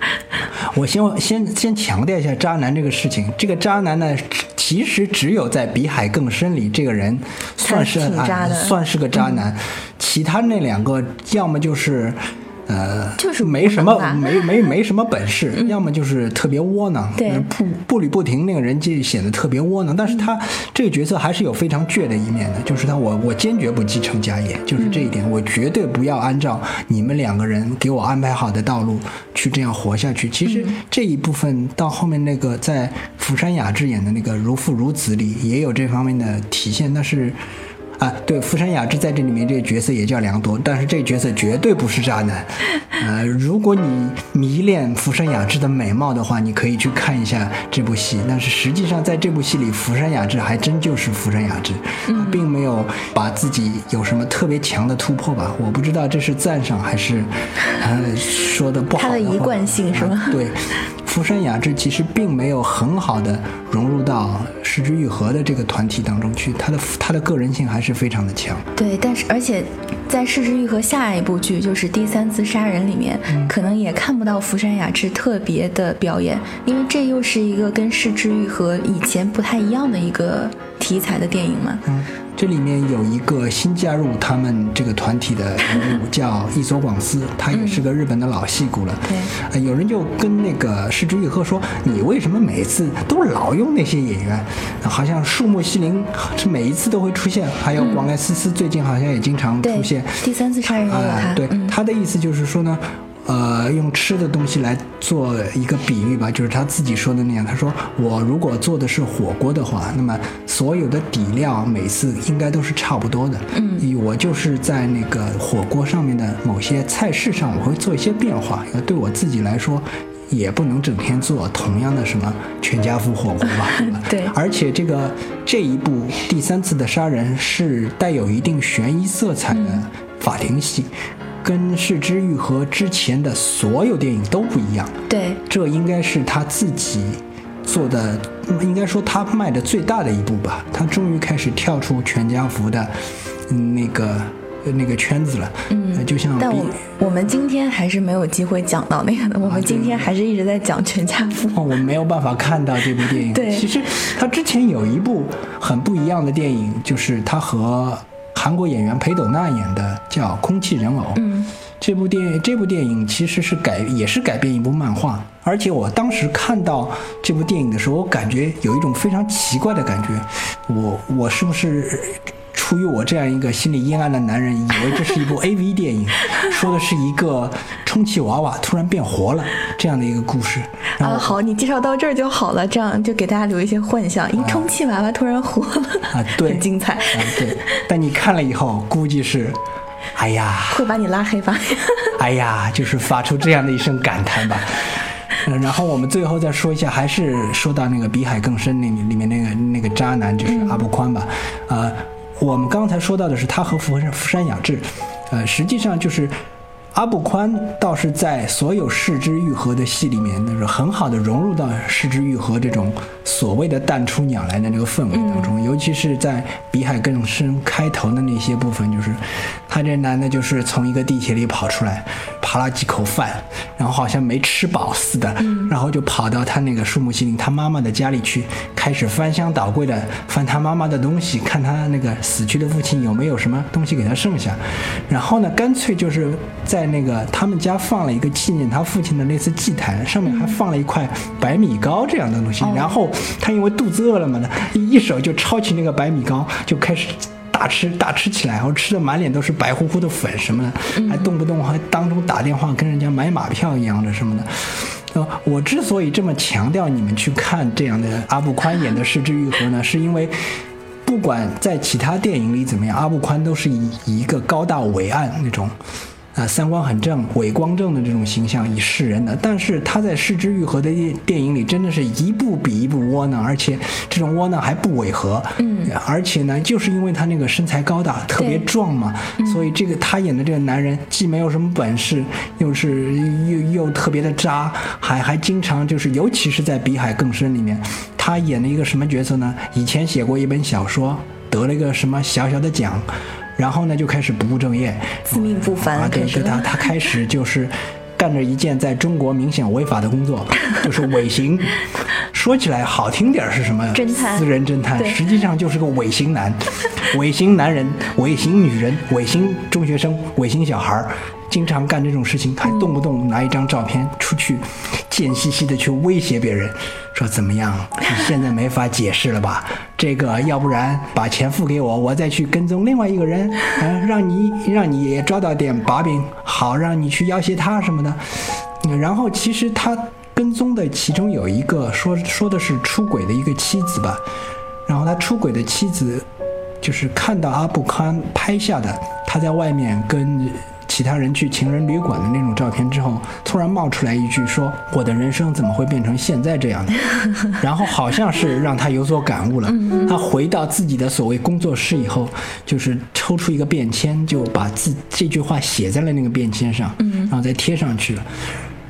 我先先先强调一下渣男这个事情。这个渣男呢，其实只有在《比海更深》里，这个人算是啊，算是个渣男。其他那两个，要么就是。呃，就是没什么，没没没什么本事，要么就是特别窝囊，步步履不停，那个人就显得特别窝囊。但是他这个角色还是有非常倔的一面的，就是他我我坚决不继承家业，就是这一点，我绝对不要按照你们两个人给我安排好的道路去这样活下去。其实这一部分到后面那个在福山雅治演的那个如父如子里也有这方面的体现，但是。啊，对，福山雅治在这里面这个角色也叫良多，但是这个角色绝对不是渣男。呃，如果你迷恋福山雅治的美貌的话，你可以去看一下这部戏。但是实际上在这部戏里，福山雅治还真就是福山雅治，并没有把自己有什么特别强的突破吧？我不知道这是赞赏还是呃说的不好。他的一贯性是吗？对。福山雅治其实并没有很好的融入到失之愈合的这个团体当中去，他的他的个人性还是非常的强。对，但是而且在失之愈合下一部剧就是第三次杀人里面，可能也看不到福山雅治特别的表演，因为这又是一个跟失之愈合以前不太一样的一个题材的电影嘛。嗯。这里面有一个新加入他们这个团体的人物，叫伊佐广司，他也是个日本的老戏骨了。对，有人就跟那个石之愈合说：“你为什么每次都老用那些演员？好像树木希林是每一次都会出现，还有广濑丝丝最近好像也经常出现。第三次杀人也有他。对，他的意思就是说呢。”呃，用吃的东西来做一个比喻吧，就是他自己说的那样。他说：“我如果做的是火锅的话，那么所有的底料每次应该都是差不多的。嗯，我就是在那个火锅上面的某些菜式上，我会做一些变化。对我自己来说，也不能整天做同样的什么全家福火锅吧。对，而且这个这一部第三次的杀人是带有一定悬疑色彩的法庭戏。”跟《世之愈合》之前的所有电影都不一样，对，这应该是他自己做的，应该说他迈的最大的一步吧。他终于开始跳出全家福的那个那个圈子了。嗯，就像但我我们今天还是没有机会讲到那个的，我们今天还是一直在讲全家福。哦，我们没有办法看到这部电影。对，其实他之前有一部很不一样的电影，就是他和。韩国演员裴斗娜演的叫《空气人偶》，嗯，这部电这部电影其实是改也是改编一部漫画，而且我当时看到这部电影的时候，我感觉有一种非常奇怪的感觉，我我是不是？出于我这样一个心理阴暗的男人，以为这是一部 A V 电影，说的是一个充气娃娃突然变活了这样的一个故事。啊，好，你介绍到这儿就好了，这样就给大家留一些幻想，一个充气娃娃突然活了啊，对，很精彩。啊，对，但你看了以后，估计是，哎呀，会把你拉黑吧？哎呀，就是发出这样的一声感叹吧。嗯，然后我们最后再说一下，还是说到那个《比海更深》那里面那个那个渣男，就是阿布宽吧，呃。我们刚才说到的是他和福山福山雅治，呃，实际上就是阿布宽倒是在所有世之愈合的戏里面，那是很好的融入到世之愈合这种所谓的淡出鸟来的这个氛围当中，尤其是在比海更深开头的那些部分，就是他这男的就是从一个地铁里跑出来。扒了几口饭，然后好像没吃饱似的，然后就跑到他那个树木希林他妈妈的家里去，开始翻箱倒柜的翻他妈妈的东西，看他那个死去的父亲有没有什么东西给他剩下。然后呢，干脆就是在那个他们家放了一个纪念他父亲的类似祭坛，上面还放了一块白米糕这样的东西。哦然后他因为肚子饿了嘛呢，一一手就抄起那个白米糕，就开始。大吃大吃起来，然后吃的满脸都是白乎乎的粉什么的，还动不动还当中打电话跟人家买马票一样的什么的。呃，我之所以这么强调你们去看这样的阿布宽演的《失之愈合》呢，是因为不管在其他电影里怎么样，阿布宽都是以以一个高大伟岸那种。啊，三观很正、伟光正的这种形象以示人的，但是他在《失之愈合》的电电影里，真的是一部比一部窝囊，而且这种窝囊还不违和。嗯，而且呢，就是因为他那个身材高大、特别壮嘛，所以这个他演的这个男人既没有什么本事，又是又又特别的渣，还还经常就是，尤其是在《比海更深》里面，他演了一个什么角色呢？以前写过一本小说，得了一个什么小小的奖。然后呢，就开始不务正业，自命不凡啊，对，开始对他他开始就是干着一件在中国明显违法的工作，就是尾行。说起来好听点儿是什么？侦探私人侦探，实际上就是个尾行男，尾行男人、尾行女人、尾行中学生、尾行小孩儿。经常干这种事情，还动不动拿一张照片出去，贱兮兮的去威胁别人，说怎么样？你现在没法解释了吧？这个要不然把钱付给我，我再去跟踪另外一个人，嗯、让你让你也抓到点把柄，好让你去要挟他什么的。嗯然后其实他跟踪的其中有一个说说的是出轨的一个妻子吧，然后他出轨的妻子就是看到阿布康拍下的他在外面跟其他人去情人旅馆的那种照片之后，突然冒出来一句说：“我的人生怎么会变成现在这样的？” 然后好像是让他有所感悟了。他回到自己的所谓工作室以后，就是抽出一个便签，就把自这句话写在了那个便签上，然后再贴上去了。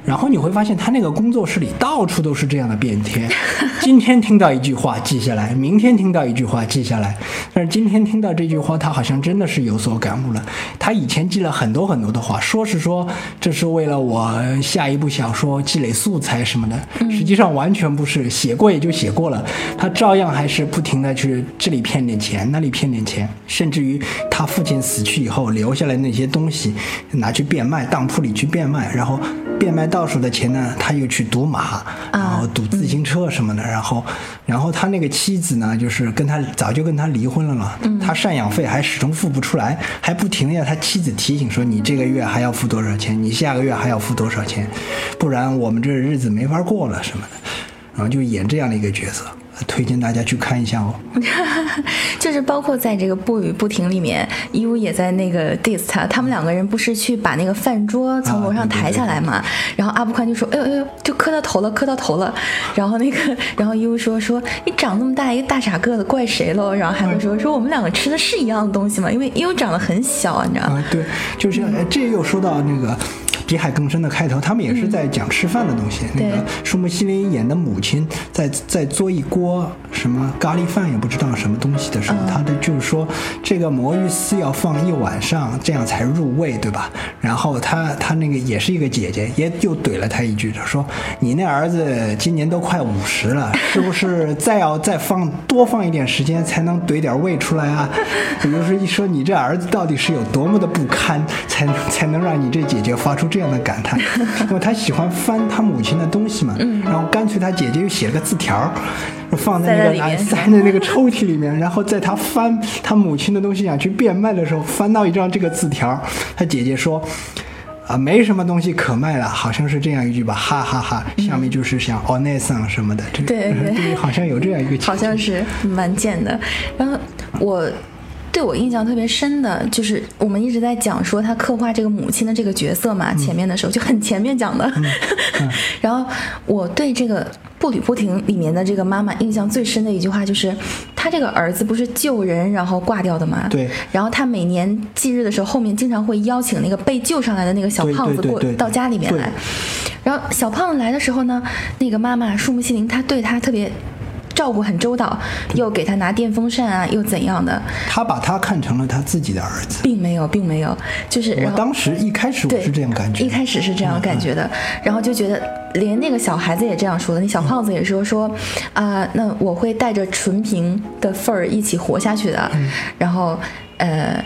然后你会发现，他那个工作室里到处都是这样的便贴。今天听到一句话记下来，明天听到一句话记下来。但是今天听到这句话，他好像真的是有所感悟了。他以前记了很多很多的话，说是说这是为了我下一部小说积累素材什么的，实际上完全不是，写过也就写过了。他照样还是不停的去这里骗点钱，那里骗点钱，甚至于他父亲死去以后留下来那些东西拿去变卖，当铺里去变卖，然后。变卖倒数的钱呢，他又去赌马，然后赌自行车什么的，然后，然后他那个妻子呢，就是跟他早就跟他离婚了嘛，他赡养费还始终付不出来，还不停的要他妻子提醒说，你这个月还要付多少钱，你下个月还要付多少钱，不然我们这日子没法过了什么的，然后就演这样的一个角色，推荐大家去看一下哦。就是包括在这个不语不停里面，伊乌也在那个 diss 他，他们两个人不是去把那个饭桌从楼上抬下来嘛？然后阿布宽就说：“哎呦哎呦，就磕到头了，磕到头了。”然后那个，然后伊乌说：“说你长那么大一个大傻个子，怪谁喽？”然后还会说：“说我们两个吃的是一样的东西嘛？因为义乌长得很小，你知道吗？啊，对，就是呃这又说到那个。比海更深的开头，他们也是在讲吃饭的东西。那个舒木希林演的母亲在在做一锅什么咖喱饭，也不知道什么东西的时候，他的就是说这个魔芋丝要放一晚上，这样才入味，对吧？然后他他那个也是一个姐姐，也又怼了他一句，他说你那儿子今年都快五十了，是不是再要再放多放一点时间才能怼点味出来啊？比如说一说你这儿子到底是有多么的不堪，才才能让你这姐姐发出这。这样的感叹，因为他喜欢翻他母亲的东西嘛，然后干脆他姐姐又写了个字条，放在那个啊塞在那个抽屉里面，然后在他翻他母亲的东西想去变卖的时候，翻到一张这个字条，他姐姐说。啊，没什么东西可卖了，好像是这样一句吧，哈哈哈。下面就是像 o n e s a n 什么的，这对 对，好像有这样一个，好像是蛮贱的。然后我。对我印象特别深的就是我们一直在讲说他刻画这个母亲的这个角色嘛，前面的时候就很前面讲的。嗯 嗯、然后我对这个步履不停里面的这个妈妈印象最深的一句话就是，他这个儿子不是救人然后挂掉的吗？对。然后他每年忌日的时候，后面经常会邀请那个被救上来的那个小胖子过到家里面来。然后小胖子来的时候呢，那个妈妈树木心林她对他特别。照顾很周到，又给他拿电风扇啊，又怎样的？他把他看成了他自己的儿子，并没有，并没有，就是我当时一开始我是这样感觉，一开始是这样感觉的，然后就觉得连那个小孩子也这样说的，那小胖子也说说啊、呃，那我会带着纯平的份儿一起活下去的，嗯、然后呃。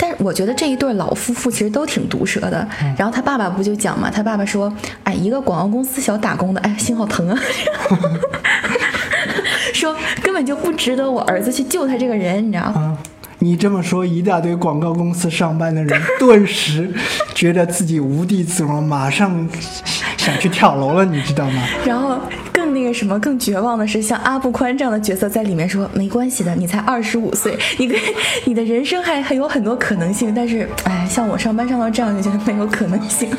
但是我觉得这一对老夫妇其实都挺毒舌的。然后他爸爸不就讲嘛，他爸爸说：“哎，一个广告公司小打工的，哎，心好疼啊。”说根本就不值得我儿子去救他这个人，你知道吗？你这么说，一大堆广告公司上班的人 顿时觉得自己无地自容，马上想去跳楼了，你知道吗？然后更那个什么，更绝望的是，像阿布宽这样的角色在里面说：“没关系的，你才二十五岁，你跟你的人生还还有很多可能性。”但是，哎，像我上班上到这样，就觉得没有可能性。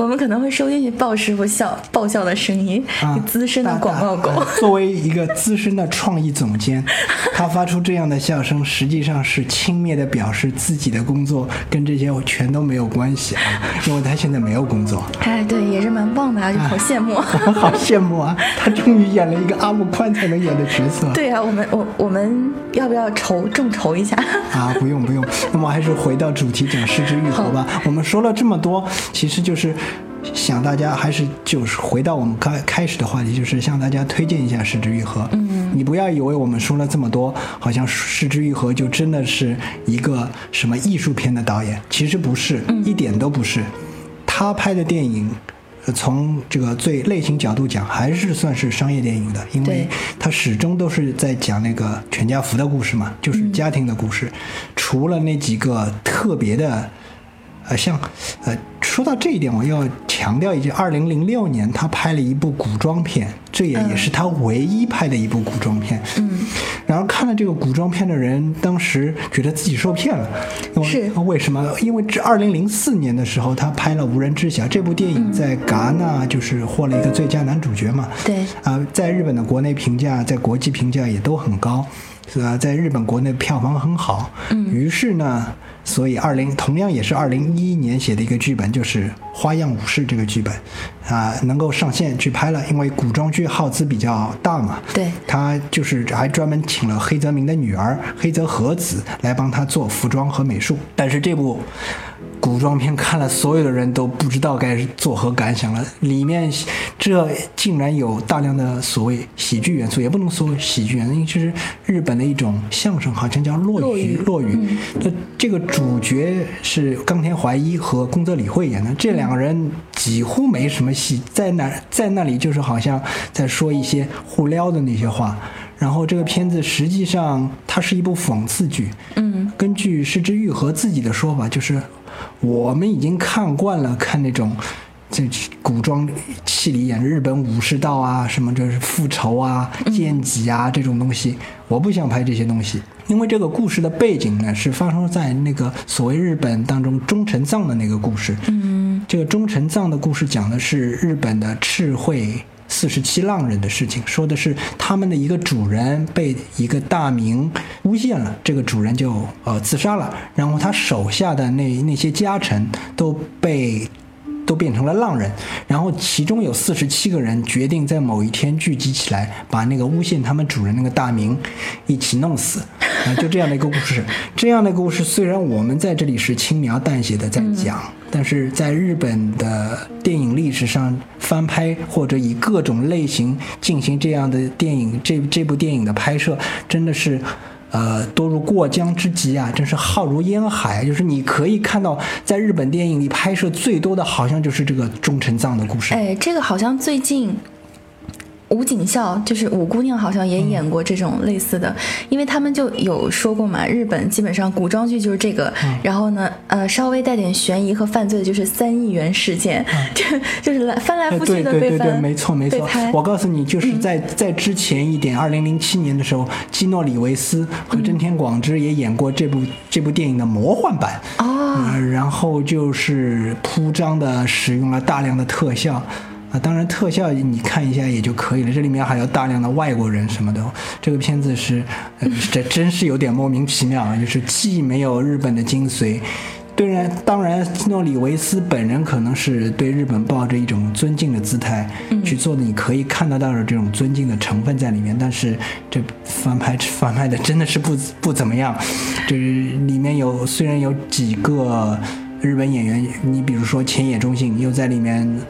我们可能会收进去鲍师傅笑爆笑的声音，资深的广告狗。作为一个资深的创意总监，他发出这样的笑声，实际上是轻蔑的表示自己的工作跟这些全都没有关系啊，因为他现在没有工作。哎，对，也是蛮棒的啊，就好羡慕。我好羡慕啊，他终于演了一个阿木宽才能演的角色。对啊，我们我我们要不要筹众筹一下？啊，不用不用，那么还是回到主题讲失之愈合吧。我们说了这么多，其实就是。想大家还是就是回到我们开开始的话题，就是向大家推荐一下《失之愈合》。嗯，你不要以为我们说了这么多，好像《失之愈合》就真的是一个什么艺术片的导演，其实不是，一点都不是。他拍的电影，从这个最类型角度讲，还是算是商业电影的，因为他始终都是在讲那个全家福的故事嘛，就是家庭的故事。除了那几个特别的。呃，像，呃，说到这一点，我要强调一句：，二零零六年他拍了一部古装片，这也也是他唯一拍的一部古装片。嗯，然后看了这个古装片的人，当时觉得自己受骗了。是为什么？因为这二零零四年的时候，他拍了《无人知晓》这部电影，在戛纳就是获了一个最佳男主角嘛。对。啊，在日本的国内评价，在国际评价也都很高，是吧？在日本国内票房很好。嗯。于是呢。所以，二零同样也是二零一一年写的一个剧本，就是《花样武士》这个剧本，啊，能够上线去拍了。因为古装剧耗资比较大嘛，对，他就是还专门请了黑泽明的女儿黑泽和子来帮他做服装和美术。但是这部。古装片看了，所有的人都不知道该作何感想了。里面这竟然有大量的所谓喜剧元素，也不能说喜剧元素，因为就是日本的一种相声，好像叫落语。落语。那这个主角是冈田怀一和宫泽理惠演的，这两个人几乎没什么戏，在那在那里就是好像在说一些互撩的那些话。然后这个片子实际上它是一部讽刺剧。嗯，根据失之愈合自己的说法，就是。我们已经看惯了看那种，这古装戏里演日本武士道啊，什么这是复仇啊、剑戟啊这种东西。我不想拍这些东西，因为这个故事的背景呢是发生在那个所谓日本当中忠臣藏的那个故事。嗯，这个忠臣藏的故事讲的是日本的赤会。四十七浪人的事情，说的是他们的一个主人被一个大明诬陷了，这个主人就呃自杀了，然后他手下的那那些家臣都被都变成了浪人，然后其中有四十七个人决定在某一天聚集起来，把那个诬陷他们主人那个大名一起弄死，啊，就这样的一个故事。这样的故事虽然我们在这里是轻描淡写的在讲。但是在日本的电影历史上，翻拍或者以各种类型进行这样的电影，这这部电影的拍摄真的是，呃，多如过江之鲫啊，真是浩如烟海。就是你可以看到，在日本电影里拍摄最多的，好像就是这个忠臣藏的故事。哎，这个好像最近。吴景孝就是五姑娘，好像也演过这种类似的，因为他们就有说过嘛，日本基本上古装剧就是这个，然后呢，呃，稍微带点悬疑和犯罪的就是三亿元事件，就就是来翻来覆去的被翻，没错没错。我告诉你，就是在在之前一点，二零零七年的时候，基诺里维斯和真田广之也演过这部这部电影的魔幻版啊，然后就是铺张的使用了大量的特效。啊，当然特效你看一下也就可以了。这里面还有大量的外国人什么的。这个片子是，这真是有点莫名其妙啊！就是既没有日本的精髓，对然当然诺里维斯本人可能是对日本抱着一种尊敬的姿态去做的，你可以看得到的这种尊敬的成分在里面。但是这翻拍翻拍的真的是不不怎么样，就是里面有虽然有几个日本演员，你比如说浅野忠信又在里面。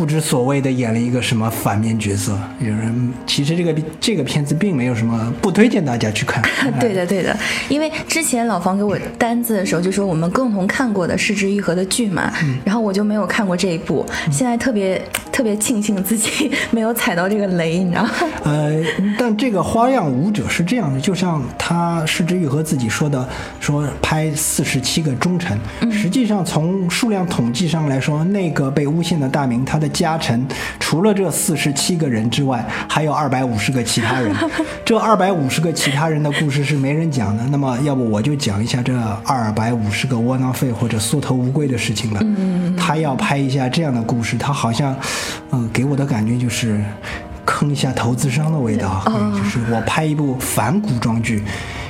不知所谓的演了一个什么反面角色。有人其实这个这个片子并没有什么，不推荐大家去看。对的，对的，因为之前老房给我单子的时候就说我们共同看过的《失之愈合》的剧嘛，然后我就没有看过这一部，现在特别特别庆幸自己 没有踩到这个雷，你知道吗？呃，但这个《花样舞者》是这样的，就像他《失之愈合》自己说的，说拍四十七个忠臣，实际上从数量统计上来说，那个被诬陷的大明，他的家臣除了这四十七个人之外，还有二百五十个其他人。这二百五十个其他人的故事是没人讲的。那么，要不我就讲一下这二百五十个窝囊废或者缩头乌龟的事情吧。他要拍一下这样的故事，他好像，嗯，给我的感觉就是坑一下投资商的味道。就是我拍一部反古装剧，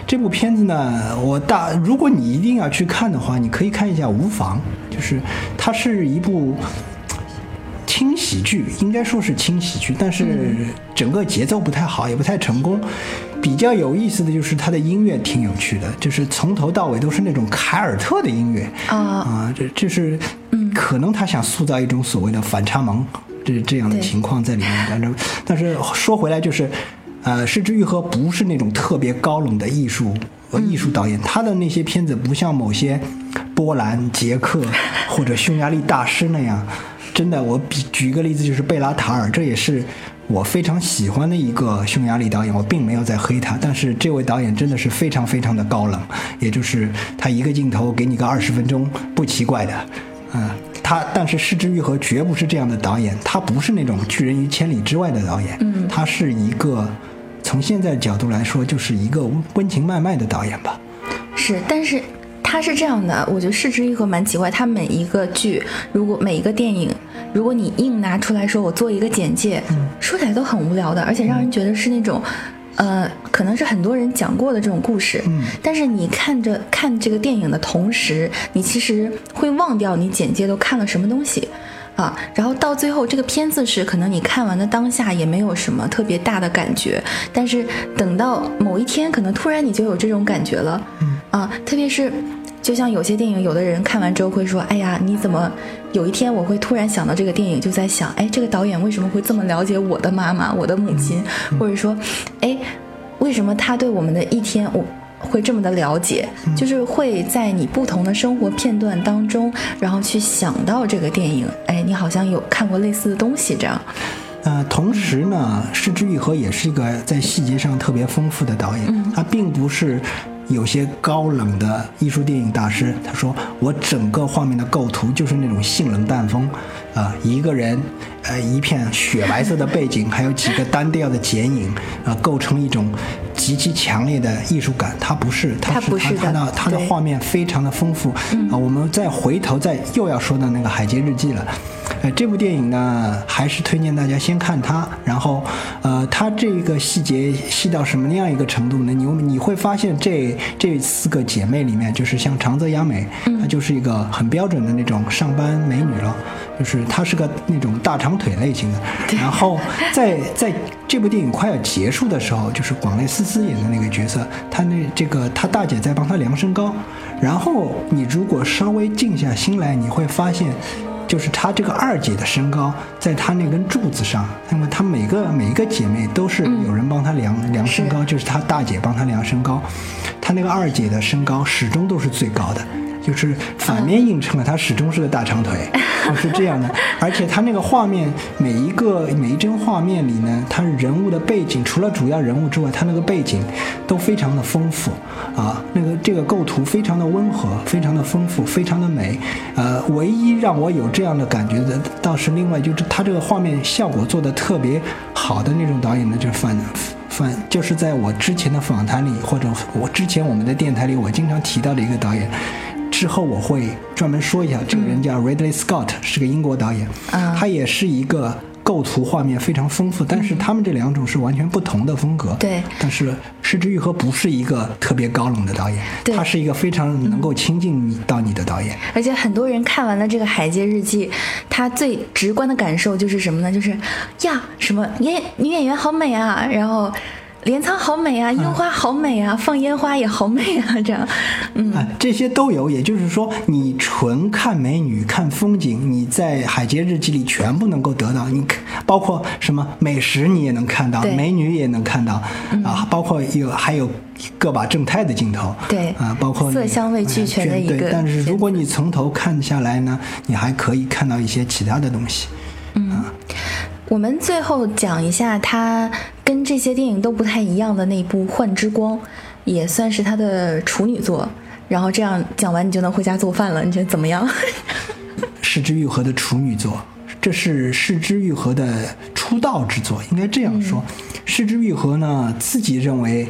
这部片子呢，我大如果你一定要去看的话，你可以看一下无妨。就是它是一部轻喜剧，应该说是轻喜剧，但是整个节奏不太好，也不太成功。比较有意思的就是它的音乐挺有趣的，就是从头到尾都是那种凯尔特的音乐啊啊，这这是可能他想塑造一种所谓的反差萌这这样的情况在里面。但是但是说回来就是，呃，失之愈合不是那种特别高冷的艺术。艺术导演，他的那些片子不像某些波兰、捷克或者匈牙利大师那样，真的。我比举一个例子，就是贝拉塔尔，这也是我非常喜欢的一个匈牙利导演。我并没有在黑他，但是这位导演真的是非常非常的高冷，也就是他一个镜头给你个二十分钟，不奇怪的。嗯，他但是失之愈合绝不是这样的导演，他不是那种拒人于千里之外的导演，嗯，他是一个。从现在角度来说，就是一个温情脉脉的导演吧。是，但是他是这样的，我觉得《失之愈合》蛮奇怪。他每一个剧，如果每一个电影，如果你硬拿出来说，我做一个简介，说起来都很无聊的，而且让人觉得是那种，呃，可能是很多人讲过的这种故事。嗯。但是你看着看这个电影的同时，你其实会忘掉你简介都看了什么东西。啊，然后到最后这个片子是可能你看完的当下也没有什么特别大的感觉，但是等到某一天，可能突然你就有这种感觉了。嗯啊，特别是就像有些电影，有的人看完之后会说：“哎呀，你怎么有一天我会突然想到这个电影，就在想，哎，这个导演为什么会这么了解我的妈妈、我的母亲，或者说，哎，为什么他对我们的一天我。”会这么的了解，就是会在你不同的生活片段当中，然后去想到这个电影。哎，你好像有看过类似的东西，这样。呃，同时呢，失之愈合也是一个在细节上特别丰富的导演，他并不是。有些高冷的艺术电影大师，他说：“我整个画面的构图就是那种性冷淡风，啊，一个人，呃，一片雪白色的背景，还有几个单调的剪影，啊，构成一种极其强烈的艺术感。它不是，他是他他的它的画面非常的丰富。啊，我们再回头再又要说到那个《海街日记》了。”呃，这部电影呢，还是推荐大家先看它。然后，呃，它这个细节细到什么样一个程度呢？你你会发现，这这四个姐妹里面，就是像长泽雅美，她就是一个很标准的那种上班美女了，就是她是个那种大长腿类型的。然后，在在这部电影快要结束的时候，就是广濑丝丝演的那个角色，她那这个她大姐在帮她量身高。然后，你如果稍微静下心来，你会发现。就是她这个二姐的身高，在她那根柱子上，那么她每个每一个姐妹都是有人帮她量量身高，就是她大姐帮她量身高，她那个二姐的身高始终都是最高的。就是反面映衬了，他始终是个大长腿，是这样的。而且他那个画面，每一个每一帧画面里呢，他人物的背景，除了主要人物之外，他那个背景都非常的丰富啊。那个这个构图非常的温和，非常的丰富，非常的美。呃，唯一让我有这样的感觉的，倒是另外就是他这个画面效果做的特别好的那种导演呢，就是范反，就是在我之前的访谈里，或者我之前我们的电台里，我经常提到的一个导演。之后我会专门说一下，这个人叫 Ridley Scott，是个英国导演，他也是一个构图画面非常丰富，但是他们这两种是完全不同的风格。对，但是失之愈合不是一个特别高冷的导演，他是一个非常能够亲近你到你的导演。而且很多人看完了这个《海街日记》，他最直观的感受就是什么呢？就是呀，什么演女演员好美啊，然后。镰仓好美啊，樱花好美啊，放烟花也好美啊，这样，嗯，啊，这些都有。也就是说，你纯看美女、看风景，你在《海街日记》里全部能够得到。你包括什么美食，你也能看到，美女也能看到啊，包括有还有个把正太的镜头，对啊，包括色香味俱全的一个对，但是如果你从头看下来呢，你还可以看到一些其他的东西。我们最后讲一下他跟这些电影都不太一样的那部《幻之光》，也算是他的处女作。然后这样讲完，你就能回家做饭了。你觉得怎么样？是之愈合的处女作，这是是之愈合的出道之作，应该这样说。失之愈合呢，自己认为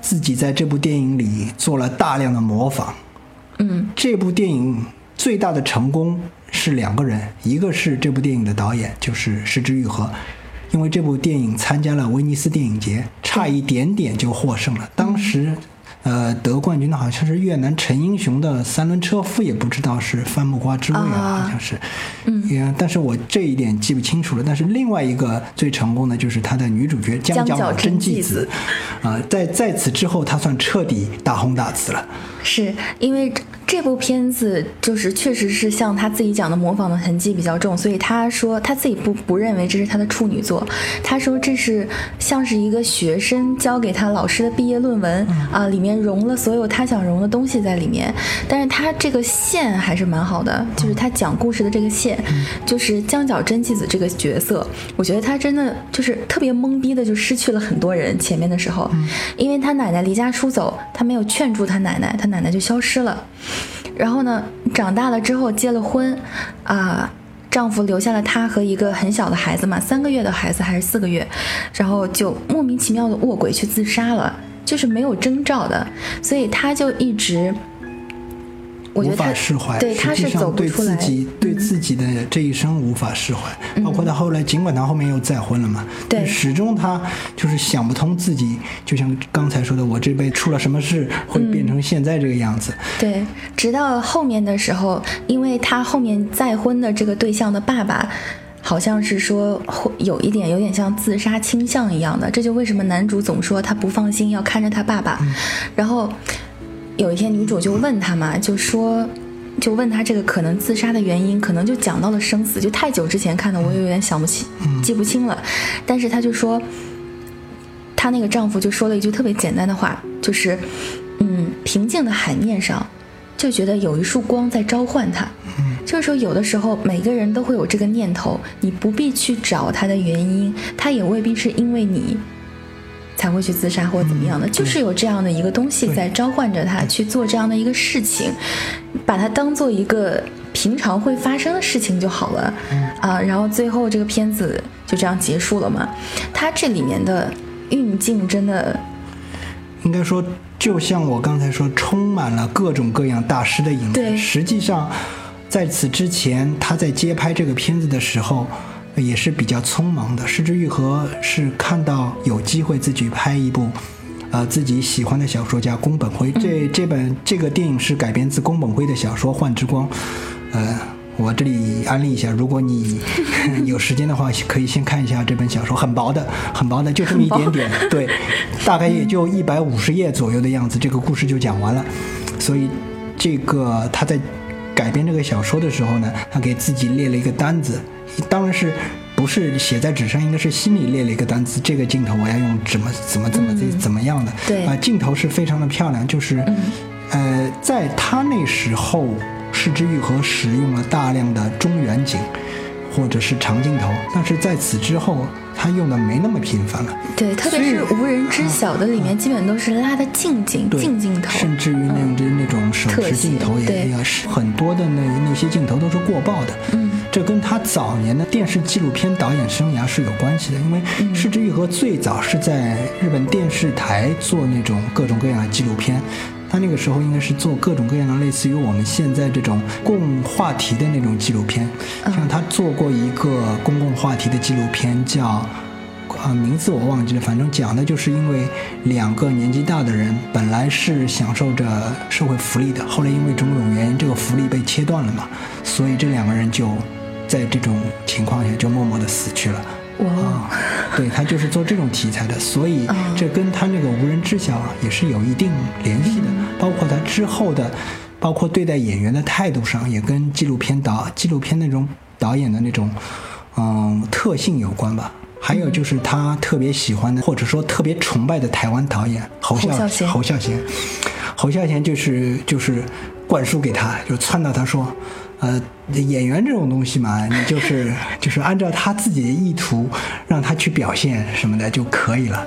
自己在这部电影里做了大量的模仿。嗯这部电影最大的成功是两个人，一个是这部电影的导演，就是失之愈合，因为这部电影参加了威尼斯电影节，差一点点就获胜了。当时，呃，得冠军的好像是越南陈英雄的三轮车夫，也不知道是番木瓜之味啊，啊好像是。嗯也，但是我这一点记不清楚了。但是另外一个最成功的就是他的女主角江角真纪子，啊、在在此之后，他算彻底大红大紫了。是因为这这部片子就是确实是像他自己讲的模仿的痕迹比较重，所以他说他自己不不认为这是他的处女作，他说这是像是一个学生交给他老师的毕业论文啊，里面融了所有他想融的东西在里面，但是他这个线还是蛮好的，就是他讲故事的这个线，就是江角真纪子这个角色，我觉得他真的就是特别懵逼的，就失去了很多人。前面的时候，因为他奶奶离家出走，他没有劝住他奶奶，他奶奶就消失了。然后呢，长大了之后结了婚，啊、丈夫留下了她和一个很小的孩子嘛，三个月的孩子还是四个月，然后就莫名其妙的卧轨去自杀了，就是没有征兆的，所以他就一直，我觉无法释怀，对，他是走对不出来，自己对嗯。自己的这一生无法释怀，包括他后来，尽管他后面又再婚了嘛，对。但始终他就是想不通自己，就像刚才说的，我这辈子出了什么事会变成现在这个样子，对，直到后面的时候，因为他后面再婚的这个对象的爸爸，好像是说会有一点有点像自杀倾向一样的，这就为什么男主总说他不放心要看着他爸爸。然后有一天女主就问他嘛，就说。就问他这个可能自杀的原因，可能就讲到了生死，就太久之前看的，我也有点想不起、记不清了。但是他就说，她那个丈夫就说了一句特别简单的话，就是，嗯，平静的海面上，就觉得有一束光在召唤他。这个时候，有的时候每个人都会有这个念头，你不必去找他的原因，他也未必是因为你才会去自杀或怎么样的，就是有这样的一个东西在召唤着他去做这样的一个事情，把它当做一个平常会发生的事情就好了。啊，然后最后这个片子就这样结束了嘛。它这里面的运镜真的应该说，就像我刚才说，充满了各种各样大师的影子。实际上，在此之前，他在接拍这个片子的时候，也是比较匆忙的。失之愈合是看到有机会自己拍一部。呃，自己喜欢的小说家宫本辉，这这本这个电影是改编自宫本辉的小说《幻之光》。呃，我这里安利一下，如果你 有时间的话，可以先看一下这本小说，很薄的，很薄的，就这么一点点，对，大概也就一百五十页左右的样子，这个故事就讲完了。所以，这个他在改编这个小说的时候呢，他给自己列了一个单子，当然是。不是写在纸上，应该是心里列了一个单词。这个镜头我要用怎么怎么怎么怎怎么样的？对啊、镜头是非常的漂亮，就是，呃，在他那时候，失之愈合使用了大量的中远景或者是长镜头，但是在此之后，他用的没那么频繁了。对，特别是无人知晓的里面，基本都是拉的近景、对近镜头。甚至于那种、那种手持镜头也是很多的那那些镜头都是过曝的。嗯，这跟他早年的电视纪录片导演生涯是有关系的，因为嗯失之愈合最早是在日本电视台做那种各种各样的纪录片。他那个时候应该是做各种各样的类似于我们现在这种共话题的那种纪录片，嗯像他做过一个公共话题的纪录片叫。啊，名字我忘记了，反正讲的就是因为两个年纪大的人本来是享受着社会福利的，后来因为种种原因，这个福利被切断了嘛，所以这两个人就在这种情况下就默默的死去了。哇，对他就是做这种题材的，所以哦。这跟他那个无人知晓啊也是有一定联系的，包括他之后的，包括对待演员的态度上，也跟纪录片导纪录片那种导演的那种嗯特性有关吧。还有就是他特别喜欢的，或者说特别崇拜的台湾导演侯孝侯孝贤。侯孝贤，侯孝贤就是就是灌输给他，就撺掇他说，呃，演员这种东西嘛，你就是就是按照他自己的意图让他去表现什么的就可以了。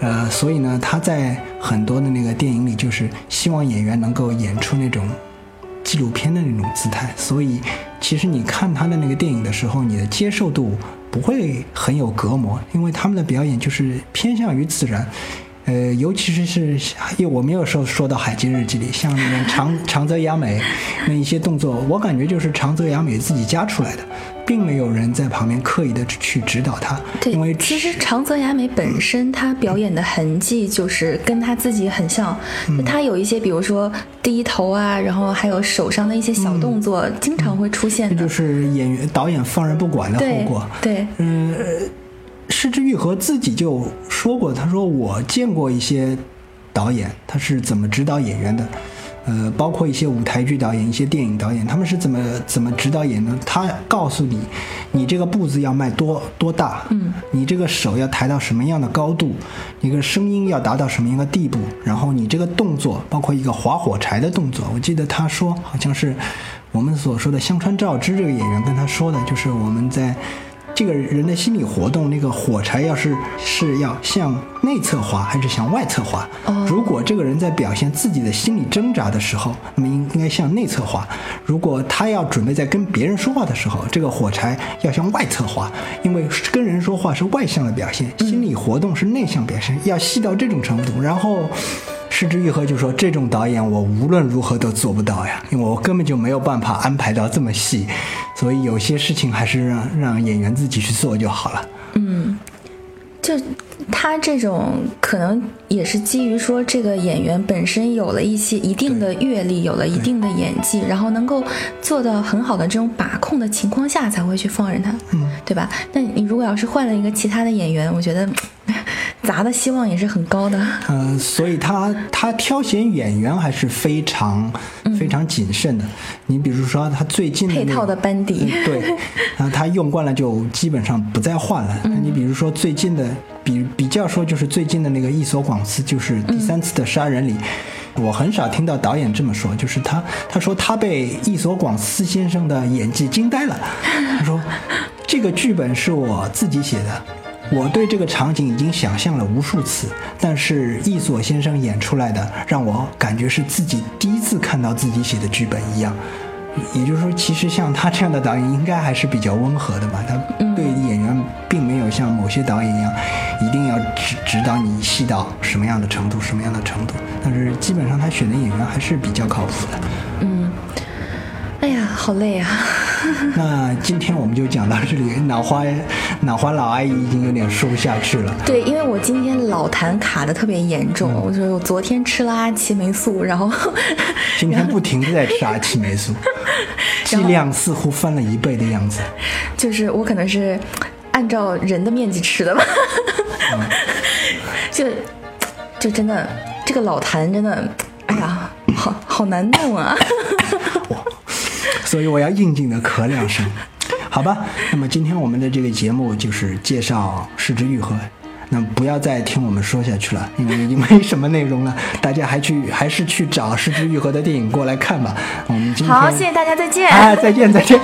呃，所以呢，他在很多的那个电影里，就是希望演员能够演出那种纪录片的那种姿态。所以，其实你看他的那个电影的时候，你的接受度不会很有隔膜，因为他们的表演就是偏向于自然。呃，尤其是是，因为我没有说说到《海街日记》里，像那个长长泽雅美那一些动作，我感觉就是长泽雅美自己加出来的，并没有人在旁边刻意的去指导她。对因为，其实长泽雅美本身她表演的痕迹就是跟她自己很像，嗯她有一些比如说低头啊，然后还有手上的一些小动作，经常会出现的。这就是演员导演放任不管的后对果。对，嗯，呃失之愈合自己就说过，他说我见过一些导演，他是怎么指导演员的。呃，包括一些舞台剧导演、一些电影导演，他们是怎么怎么指导演呢？他告诉你，你这个步子要迈多多大，嗯，你这个手要抬到什么样的高度，你个声音要达到什么样的地步，然后你这个动作，包括一个划火柴的动作，我记得他说好像是我们所说的香川照之这个演员跟他说的，就是我们在。这个人的心理活动，那个火柴要是是要向内侧滑还是向外侧滑？哦如果这个人在表现自己的心理挣扎的时候，那么应应该向内侧滑；如果他要准备在跟别人说话的时候，这个火柴要向外侧滑，因为跟人说话是外向的表现，心理活动是内向表现，要细到这种程度。然后。失之愈合就说：“这种导演我无论如何都做不到呀，因为我根本就没有办法安排到这么细，所以有些事情还是让让演员自己去做就好了。嗯，就他这种可能也是基于说这个演员本身有了一些一定的阅历，有了一定的演技，然后能够做到很好的这种把控的情况下，才会去放任他，嗯，对吧？那你如果要是换了一个其他的演员，我觉得 砸的希望也是很高的。嗯、所以他他挑选演员还是非常非常谨慎的。你比如说他最近的、配套的班底嗯对，啊，他用惯了就基本上不再换了。你比如说最近的，比比较说就是最近的那个伊索广司，就是第三次的杀人里。我很少听到导演这么说，就是他他说他被伊索广司先生的演技惊呆了。他说这个剧本是我自己写的，我对这个场景已经想象了无数次，但是易索先生演出来的让我感觉是自己第一次看到自己写的剧本一样。也就是说，其实像他这样的导演应该还是比较温和的吧？他像某些导演一样，一定要指指导你戏到什么样的程度，什么样的程度。但是基本上他选的演员还是比较靠谱的。嗯，哎呀，好累啊！那今天我们就讲到这里，脑花脑花老阿姨已经有点说不下去了。对，因为我今天老痰卡的特别严重，我就我昨天吃了阿奇霉素，然后 今天不停的在吃阿奇霉素，剂量似乎翻了一倍的样子。就是我可能是按照人的面积吃的吧，就就真的这个老坛真的，哎呀，好好难弄啊！所以我要应景的咳两声，好吧？那么今天我们的这个节目就是介绍《失之愈合》，那不要再听我们说下去了，因为已经没什么内容了，大家还去还是去找《失之愈合》的电影过来看吧。我们今天好，谢谢大家，再见。啊，再见再见。